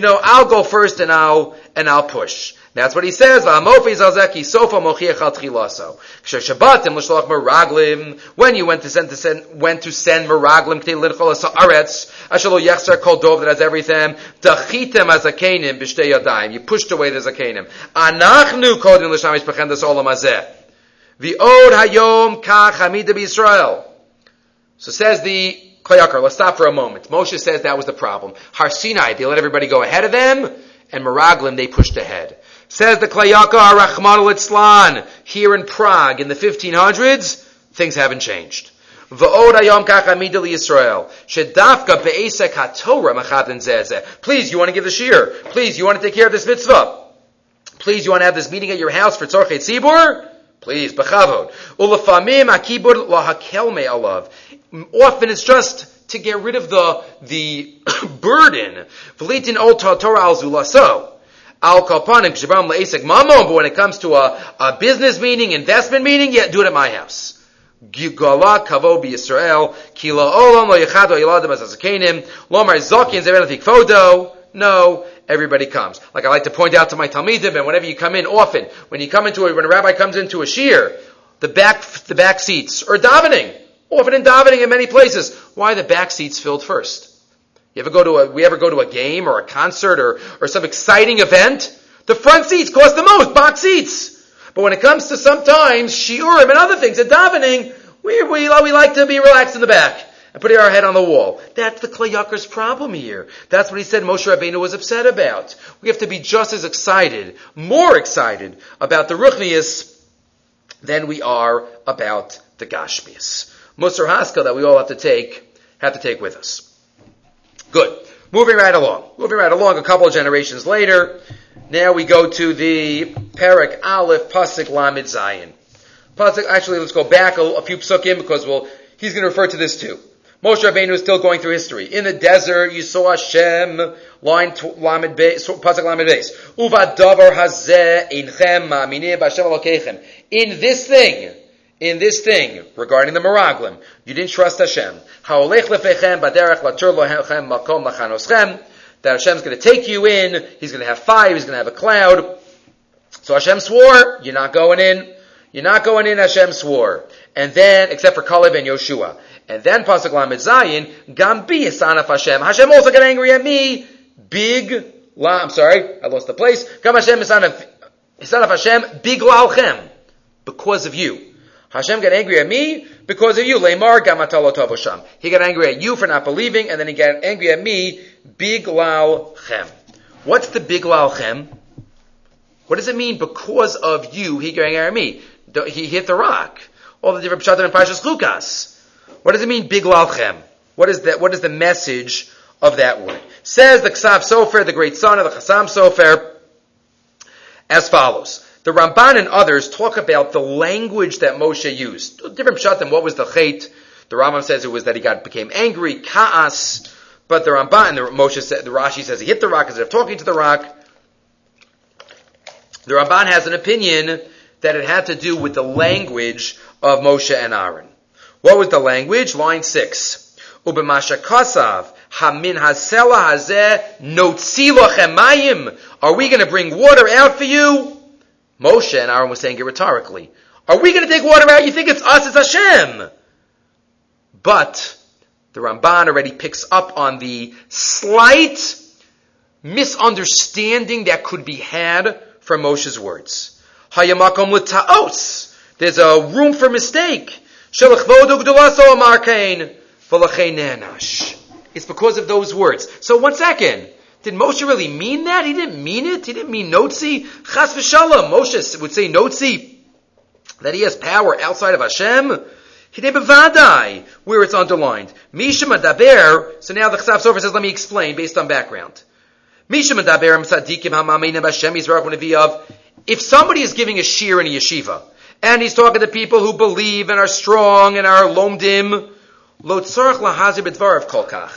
know, I'll go first and I'll, and I'll push. That's what he says. When you went to send to send went to send meraglim yechzer kol dov that has everything dachitem as a b'shtei yadayim. You pushed away the zakenim. Anachnu kodim l'shamish b'chendas olam. The od hayom. So says the Kli Yakar. Let's stop for a moment. Moshe says that was the problem. Har Sinai, they let everybody go ahead of them, and Meraglim, they pushed ahead. Says the Kli Yakar Rachman Litzlan, here in Prague in the 1500s, things haven't changed. Please, you want to give the shir. Please, you want to take care of this mitzvah. Please, you want to have this meeting at your house for tzorchei tzibur? Please, b'chavod. Ulafamim akibur lahakel alav. Often it's just to get rid of the, the burden. Torah zulaso. Al kapanim kshabam le'esek mamon, but when it comes to a, a business meeting, investment meeting, yeah, do it at my house. Gala kavo b'Yisrael, kila olam lo yichado yiladim as azakenim, lomar zokin zevenatik fodo, no, everybody comes. Like I like to point out to my talmidim, and whenever you come in, often, when you come into a, when a rabbi comes into a shir, the back, the back seats, or davening, often in davening in many places, why the back seats filled first? You ever go to a, we ever go to a game or a concert or, or some exciting event? The front seats cost the most, box seats. But when it comes to sometimes shiurim and other things, at davening, we, we, we like to be relaxed in the back and putting our head on the wall. That's the Kli Yakar's problem here. That's what he said Moshe Rabbeinu was upset about. We have to be just as excited, more excited about the Ruchnius than we are about the Gashmias. Musar Haskell that we all have to take, have to take with us. Good. Moving right along. Moving right along, a couple of generations later, now we go to the Perak Aleph Pasuk Lamed Zion. Pasuk, actually, let's go back a, a few psukim because we'll, he's going to refer to this too. Moshe Rabbeinu is still going through history. In the desert, you saw Hashem, line Lamed Beis, Pasuk Lamed Beis. Uva davar hazeh inchem ma'aminim b'Hashem. In this thing, in this thing regarding the Meraglim. You didn't trust Hashem. That Hashem's going to take you in. He's going to have fire. He's going to have a cloud. So Hashem swore, you're not going in. You're not going in, Hashem swore. And then, except for Kaleb and Yoshua. And then Pasuk Lamed Zayin, Gambi of Hashem. Hashem also got angry at me. Big, la, I'm sorry, I lost the place. Gam Hashem of Hashem, big lalchem. Because of you. Hashem got angry at me because of you. Lemar gamatalotovosham. He got angry at you for not believing, and then he got angry at me. Biglal chem. What's the biglal chem? What does it mean? Because of you, he got angry at me. He hit the rock. All the different pshatim and parshas chukas. What does it mean? Biglal chem. What is that? What is the message of that word? Says the Ksav Sofer, the great son of the Chassam Sofer, as follows. The Ramban and others talk about the language that Moshe used. Different pshat than what was the chait. The Rambam says it was that he got became angry, kaas. But the Ramban and the Moshe said, the Rashi says he hit the rock instead of talking to the rock. The Ramban has an opinion that it had to do with the language of Moshe and Aaron. What was the language? Line six. Ubemasha kasav hamin hasela hazeh notzi lochem Are we going to bring water out for you? Moshe and Aaron were saying it rhetorically. Are we going to take water out? You think it's us, it's Hashem. But the Ramban already picks up on the slight misunderstanding that could be had from Moshe's words. Hayamakom l'ta'os. There's a room for mistake. It's because of those words. So one second. Did Moshe really mean that? He didn't mean it. He didn't mean notzi. Chas v'shalom. Moshe would say notzi that he has power outside of Hashem. He bevadai where it's underlined. Misha daber. So now the Chasaf Sofer says, let me explain based on background. Misha daber sadikim hamamin Hashem Yisrael If somebody is giving a shir in a yeshiva and he's talking to people who believe and are strong and are lomdim, lo lahazir b'dvarav kolkach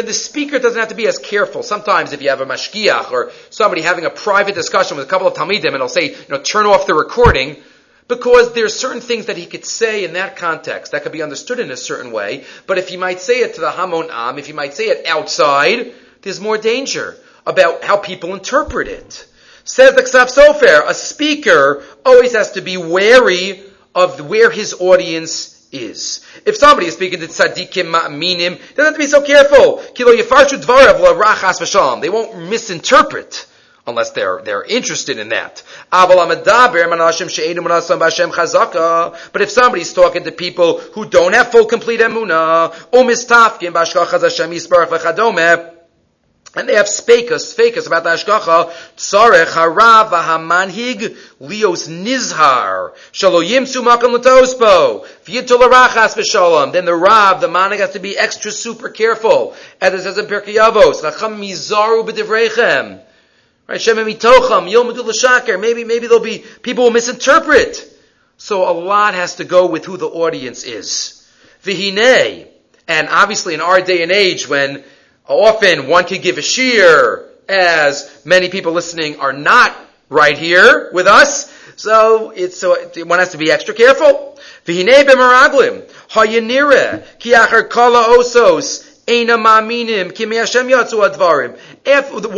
then the speaker doesn't have to be as careful. Sometimes if you have a mashgiach or somebody having a private discussion with a couple of talmidim and he'll say, you know, turn off the recording, because there's certain things that he could say in that context that could be understood in a certain way, but if he might say it to the Hamon Am, if he might say it outside, there's more danger about how people interpret it. Says the Ksav Sofer, a speaker always has to be wary of where his audience is. If somebody is speaking to tzaddikim ma'aminim, they don't have to be so careful. Kilo dvarav rachas v'shalom. They won't misinterpret unless they're they're interested in that. But if somebody's talking to people who don't have full complete emuna, and they have spekas, spekas about the Ashkacha, Tzarech harav v'hamanhig lios nizhar, shalo yimsu makam l'tospo, v'yitul arachas v'shalom. Then the Rav, the manig has to be extra super careful. As it says in Pirkei Avos, Nacham mizaru b'divrechem. Right, Shem mitocham, yilmudu l'shaker. Maybe, maybe there'll be, people will misinterpret. So a lot has to go with who the audience is. V'hinei. And obviously in our day and age when Often one could give a shear as many people listening are not right here with us. So it's so one has to be extra careful. What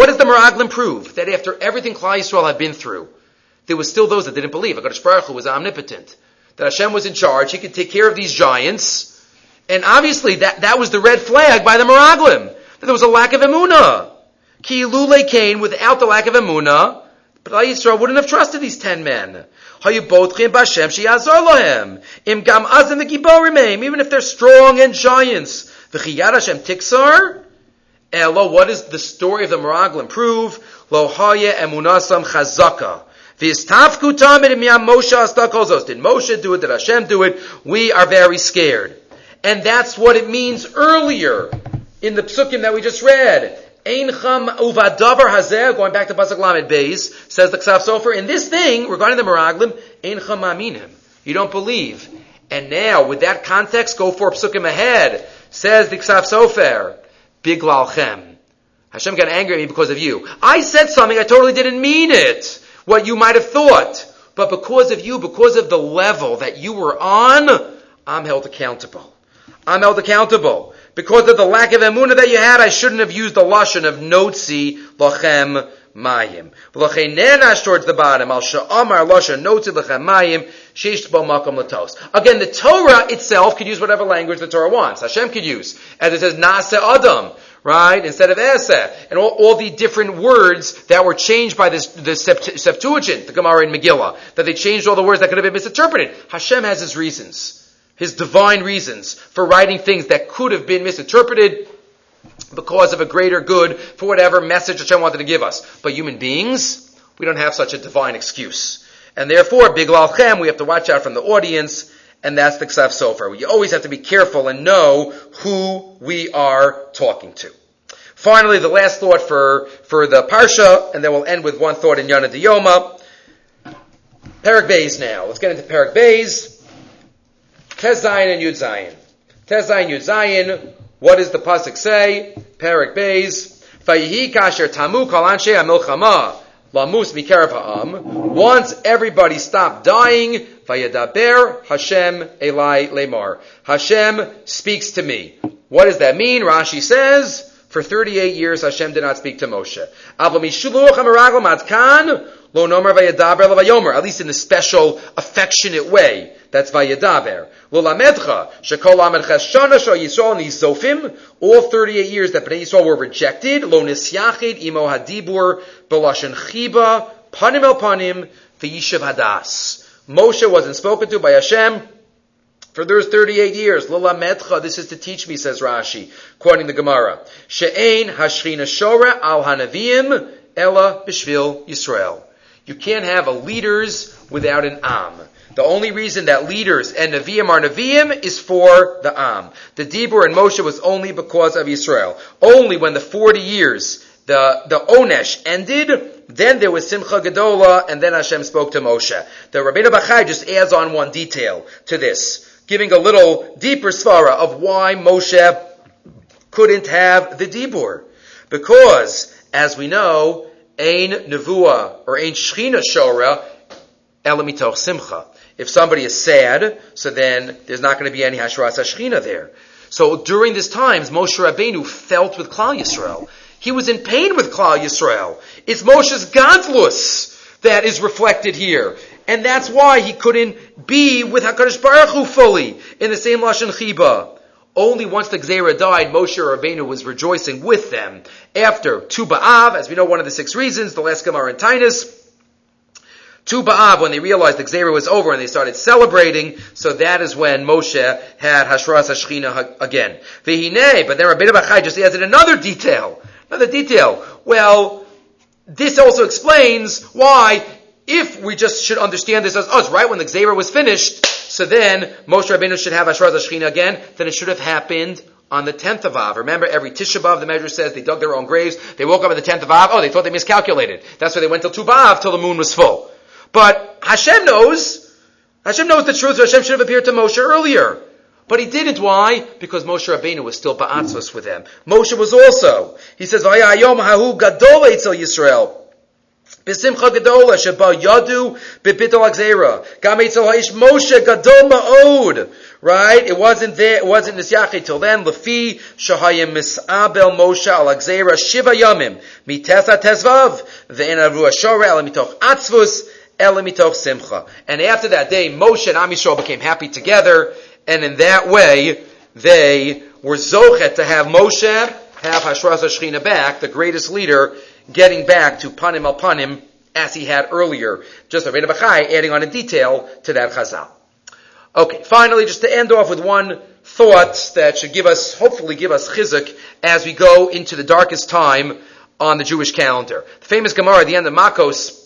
does the meraglim prove? That after everything Klal Yisrael had been through, there was still those that didn't believe. HaKadosh Baruch Hu was omnipotent. That Hashem was in charge. He could take care of these giants. And obviously that, that was the red flag by the meraglim that there was a lack of emuna. Ki lule kain, without the lack of emuna, but Yisrael wouldn't have trusted these ten men. Even if they're strong and giants. V'chiyad Hashem tiksar. Elo, what does the story of the Meraglim prove? Lo haya emunasam chazaka. Did Moshe do it? Did Hashem do it? We are very scared. And that's what it means earlier in the psukim that we just read. Eincham uvadavar hazeh, going back to Pasuk Lamed Beis, says the Ksav Sofer, in this thing, regarding the Meraglim, Eincham aminim. You don't believe. And now, with that context, go for psukim ahead. Says the Ksav Sofer, Biglalchem. Hashem got angry at me because of you. I said something, I totally didn't mean it. What you might have thought. But because of you, because of the level that you were on, I'm held accountable. I'm held accountable. Because of the lack of emuna that you had, I shouldn't have used the lashon of notzi lachem mayim. V'lachenenash towards the bottom, al sha'amar lashon notzi lachem mayim, sheish bo makom latos. Again, the Torah itself could use whatever language the Torah wants. Hashem could use. As it says, nase adam right? Instead of Eseh. And all, all, the different words that were changed by this, the Septuagint, the Gemara in Megillah, that they changed all the words that could have been misinterpreted. Hashem has his reasons his divine reasons for writing things that could have been misinterpreted because of a greater good for whatever message Hashem wanted to give us. But human beings, we don't have such a divine excuse. And therefore, big lalchem, we have to watch out from the audience and that's the Ksav Sofer. We always have to be careful and know who we are talking to. Finally, the last thought for, for the Parsha, and then we'll end with one thought in Yana Diyoma. Parak Bays now. Let's get into Parak Bays. Zion and Yud Zion. Tez Zion, Yud Zion. What does the Pasuk say? Parak Bays. Vayihi kasher tamu kol anshe ha lamus mikerav ha'am. Once everybody stopped dying, vayadaber Hashem elai lemar. Hashem speaks to me. What does that mean? Rashi says, for 38 years Hashem did not speak to Moshe. At least in the special, affectionate way. That's Vayadaber. All 38 years that Bnei Yisrael were rejected. Lo nisyachid imo hadibur belashen chiba panim el panim v'yishav hadas. Moshe wasn't spoken to by Hashem for those 38 years, Lila Metcha, this is to teach me, says Rashi, quoting the Gemara. She'ein hashchina shora al hanavim ella b'shvil Yisrael. You can't have a leaders without an am. The only reason that leaders and Nevi'im are Nevi'im is for the Am. The Dibur and Moshe was only because of Israel. Only when the 40 years, the, the Onesh ended, then there was Simcha Gedola, and then Hashem spoke to Moshe. The Rabbeinu Bachai just adds on one detail to this giving a little deeper svara of why Moshe couldn't have the dibur. Because, as we know, ein nevua or ein shchina shora elamitoch simcha. If somebody is sad, so then there's not going to be any hashras hashchina there. So during this times, Moshe Rabbeinu felt with Klal Yisrael. He was in pain with Klal Yisrael. It's Moshe's godless that is reflected here. And that's why he couldn't be with HaKadosh Baruch Hu fully in the same Lashon Chiba. Only once the Gzera died, Moshe Rabbeinu was rejoicing with them. After Tu B'Av, as we know one of the six reasons, the last Gemara in Taanis, Tu B'Av, when they realized the Gzera was over and they started celebrating, so that is when Moshe had Hashras Hashchina again. Vihine, but then Rabbeinu Bachai just adds in another detail. Another detail. Well, this also explains why if we just should understand this as oh, us, right? When the Gzera was finished, so then Moshe Rabbeinu should have Ashraz Ashchina again, then it should have happened on the 10th of Av. Remember, every Tisha B'Av, the Midrash says they dug their own graves, they woke up on the 10th of Av, oh, they thought they miscalculated. That's why they went till Tu B'Av, till the moon was full. But Hashem knows, Hashem knows the truth, so Hashem should have appeared to Moshe earlier. But he didn't. Why? Because Moshe Rabbeinu was still ba'atzvos with them. Moshe was also. He says, "Vayayom hahu gadol Yisrael." Etzel ha'ish Moshe gadol ma'od. Right? It wasn't there, it wasn't nisyachi till then. Lefi shahayim mis'abel Moshe al agzera shiva yamim. Mitesa tezvav. Ve'en avu ashore el mitoch atzvus el mitoch simcha. And after that day, Moshe and Am Yisrael became happy together. And in that way, they were zochet to have Moshe have Hashras Hashchina back, the greatest leader getting back to panim al panim as he had earlier. Just Rabbeinu Bachai adding on a detail to that chazal. Okay, finally, just to end off with one thought that should give us, hopefully give us chizuk as we go into the darkest time on the Jewish calendar. The famous Gemara at the end of Makos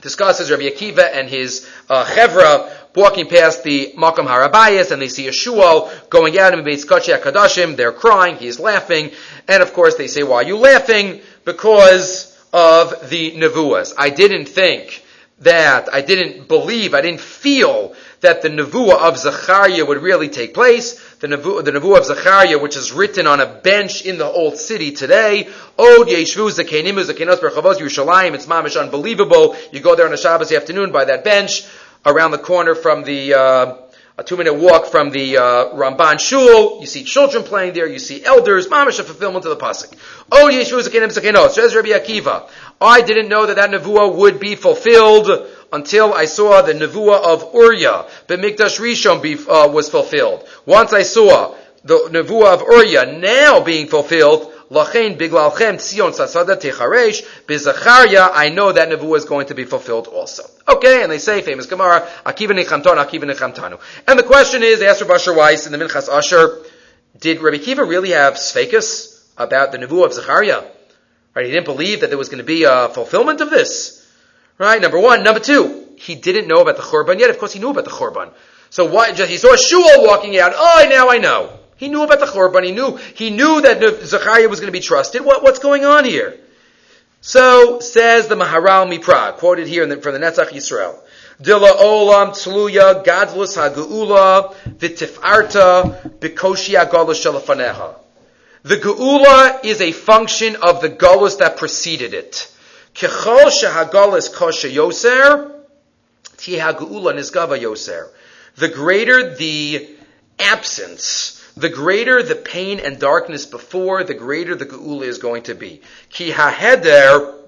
discusses Rabbi Akiva and his uh, chevra walking past the Makam Harabayas and they see a shul going out in Beis Kachia Kadashim. They're crying. He's laughing. And of course they say, why are you laughing? Because of the nevuas. I didn't think that, I didn't believe, I didn't feel that the nevuah of Zechariah would really take place. The nevuah, the of Zechariah, which is written on a bench in the old city today. Od yeshvu zakenimu zakenos berchavos Yerushalayim. It's mamish unbelievable. You go there on a Shabbos afternoon by that bench around the corner from the, uh, a two minute walk from the uh, Ramban Shul. You see children playing there. You see elders. Mamish a fulfillment of the pasuk. Oh, Yeshua Zakenim Zakenos. Says Rabbi Akiva. I didn't know that that nevuah would be fulfilled until I saw the nevuah of Uriah. But Mikdash Rishon be, uh, was fulfilled. Once I saw the nevuah of Uriah now being fulfilled, Lachain biglalchem tzion sasada techaresh bizacharia. I know that nevuah is going to be fulfilled also. Okay, and they say famous Gemara Akiva nechamton Akiva nechamtanu. And the question is they asked Rav Asher Weiss in the Minchas Asher. Did Rabbi Kiva really have sfekas about the nevuah of Zechariah? Right, he didn't believe that there was going to be a fulfillment of this. Right, number one. Number two, he didn't know about the Churban yet. Of course, he knew about the Churban. So why, just, he saw Shmuel walking out. Oh, now I know. He knew about the Chorban. He knew, he knew that Zechariah was going to be trusted. What, what's going on here? So says the Maharal Mipra, quoted here the, from the Netzach Yisrael. Dila olam tluya gadlus hageula v'tifarta bikoshi agala shalafaneha. The geula is a function of the galus that preceded it. Kechol shehagalus kosha yoser, tiha geula nizgava yoser. The greater the absence, the greater the pain and darkness before, the greater the geula is going to be. Ki haheder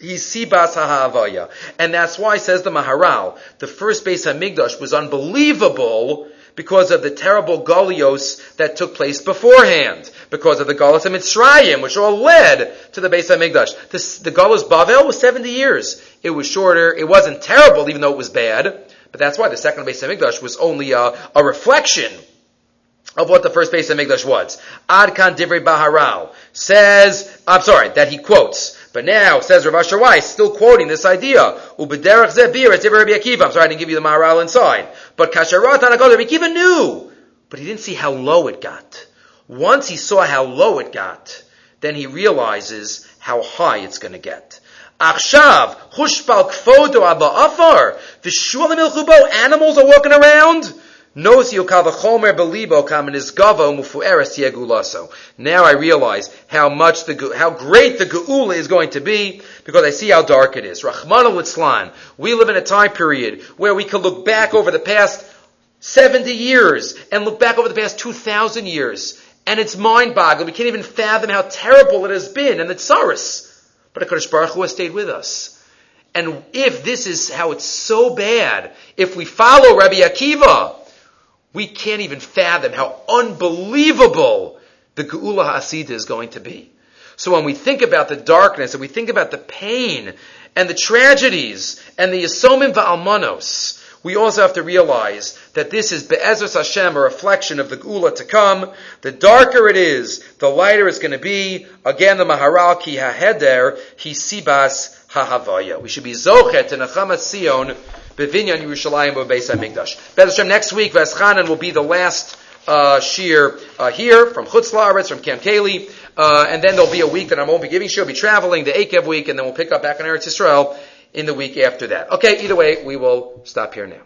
Sibas ha'avaya. And that's why, says the Maharal, the first Beis Hamikdash was unbelievable because of the terrible Golios that took place beforehand, because of the Golos of Mitzrayim, which all led to the Beis Hamikdash. This, the Golos Bavel was 70 years. It was shorter. It wasn't terrible, even though it was bad. But that's why the second Beis Hamikdash was only a, a reflection of what the first base of Hamikdash was. Adkan Divrei Baharal says, I'm sorry, that he quotes. But now, says Rav Asher Weiss, still quoting this idea, Ubederach Zebir, it's Rabbi Akiva. I'm sorry, I didn't give you the Maharal inside. But Kasharat Hanagod, Rabbi Akiva knew, but he didn't see how low it got. Once he saw how low it got, then he realizes how high it's going to get. Achshav, Hushpal Kfodo Abba Afar, Shulam animals are walking around. Now I realize how much the how great the geula is going to be because I see how dark it is. Rahman al We live in a time period where we can look back over the past 70 years and look back over the past 2,000 years, and it's mind-boggling. We can't even fathom how terrible it has been and the tsaris. But HaKadosh Baruch Hu has stayed with us. And if this is how it's so bad, if we follow Rabbi Akiva, we can't even fathom how unbelievable the Geula Hasida is going to be. So when we think about the darkness and we think about the pain and the tragedies and the Yisomim Va'almanos, we also have to realize that this is Be'ezras Hashem, a reflection of the Geula to come. The darker it is, the lighter it's going to be. Again, the Maharal Ki HaHeder, Ki Sibas HaHavaya. We should be Zochet in Achamat Sion Bevinyan Yerushalayim Beis Hamikdash. Hashem, next week, Veschanan will be the last uh, shir uh, here from Chutz Laaretz, from Camp Kaylee, uh, and then there'll be a week that I won't be giving shir. I'll be traveling the Eikev week, and then we'll pick up back in Eretz Yisrael in the week after that. Okay, either way, we will stop here now.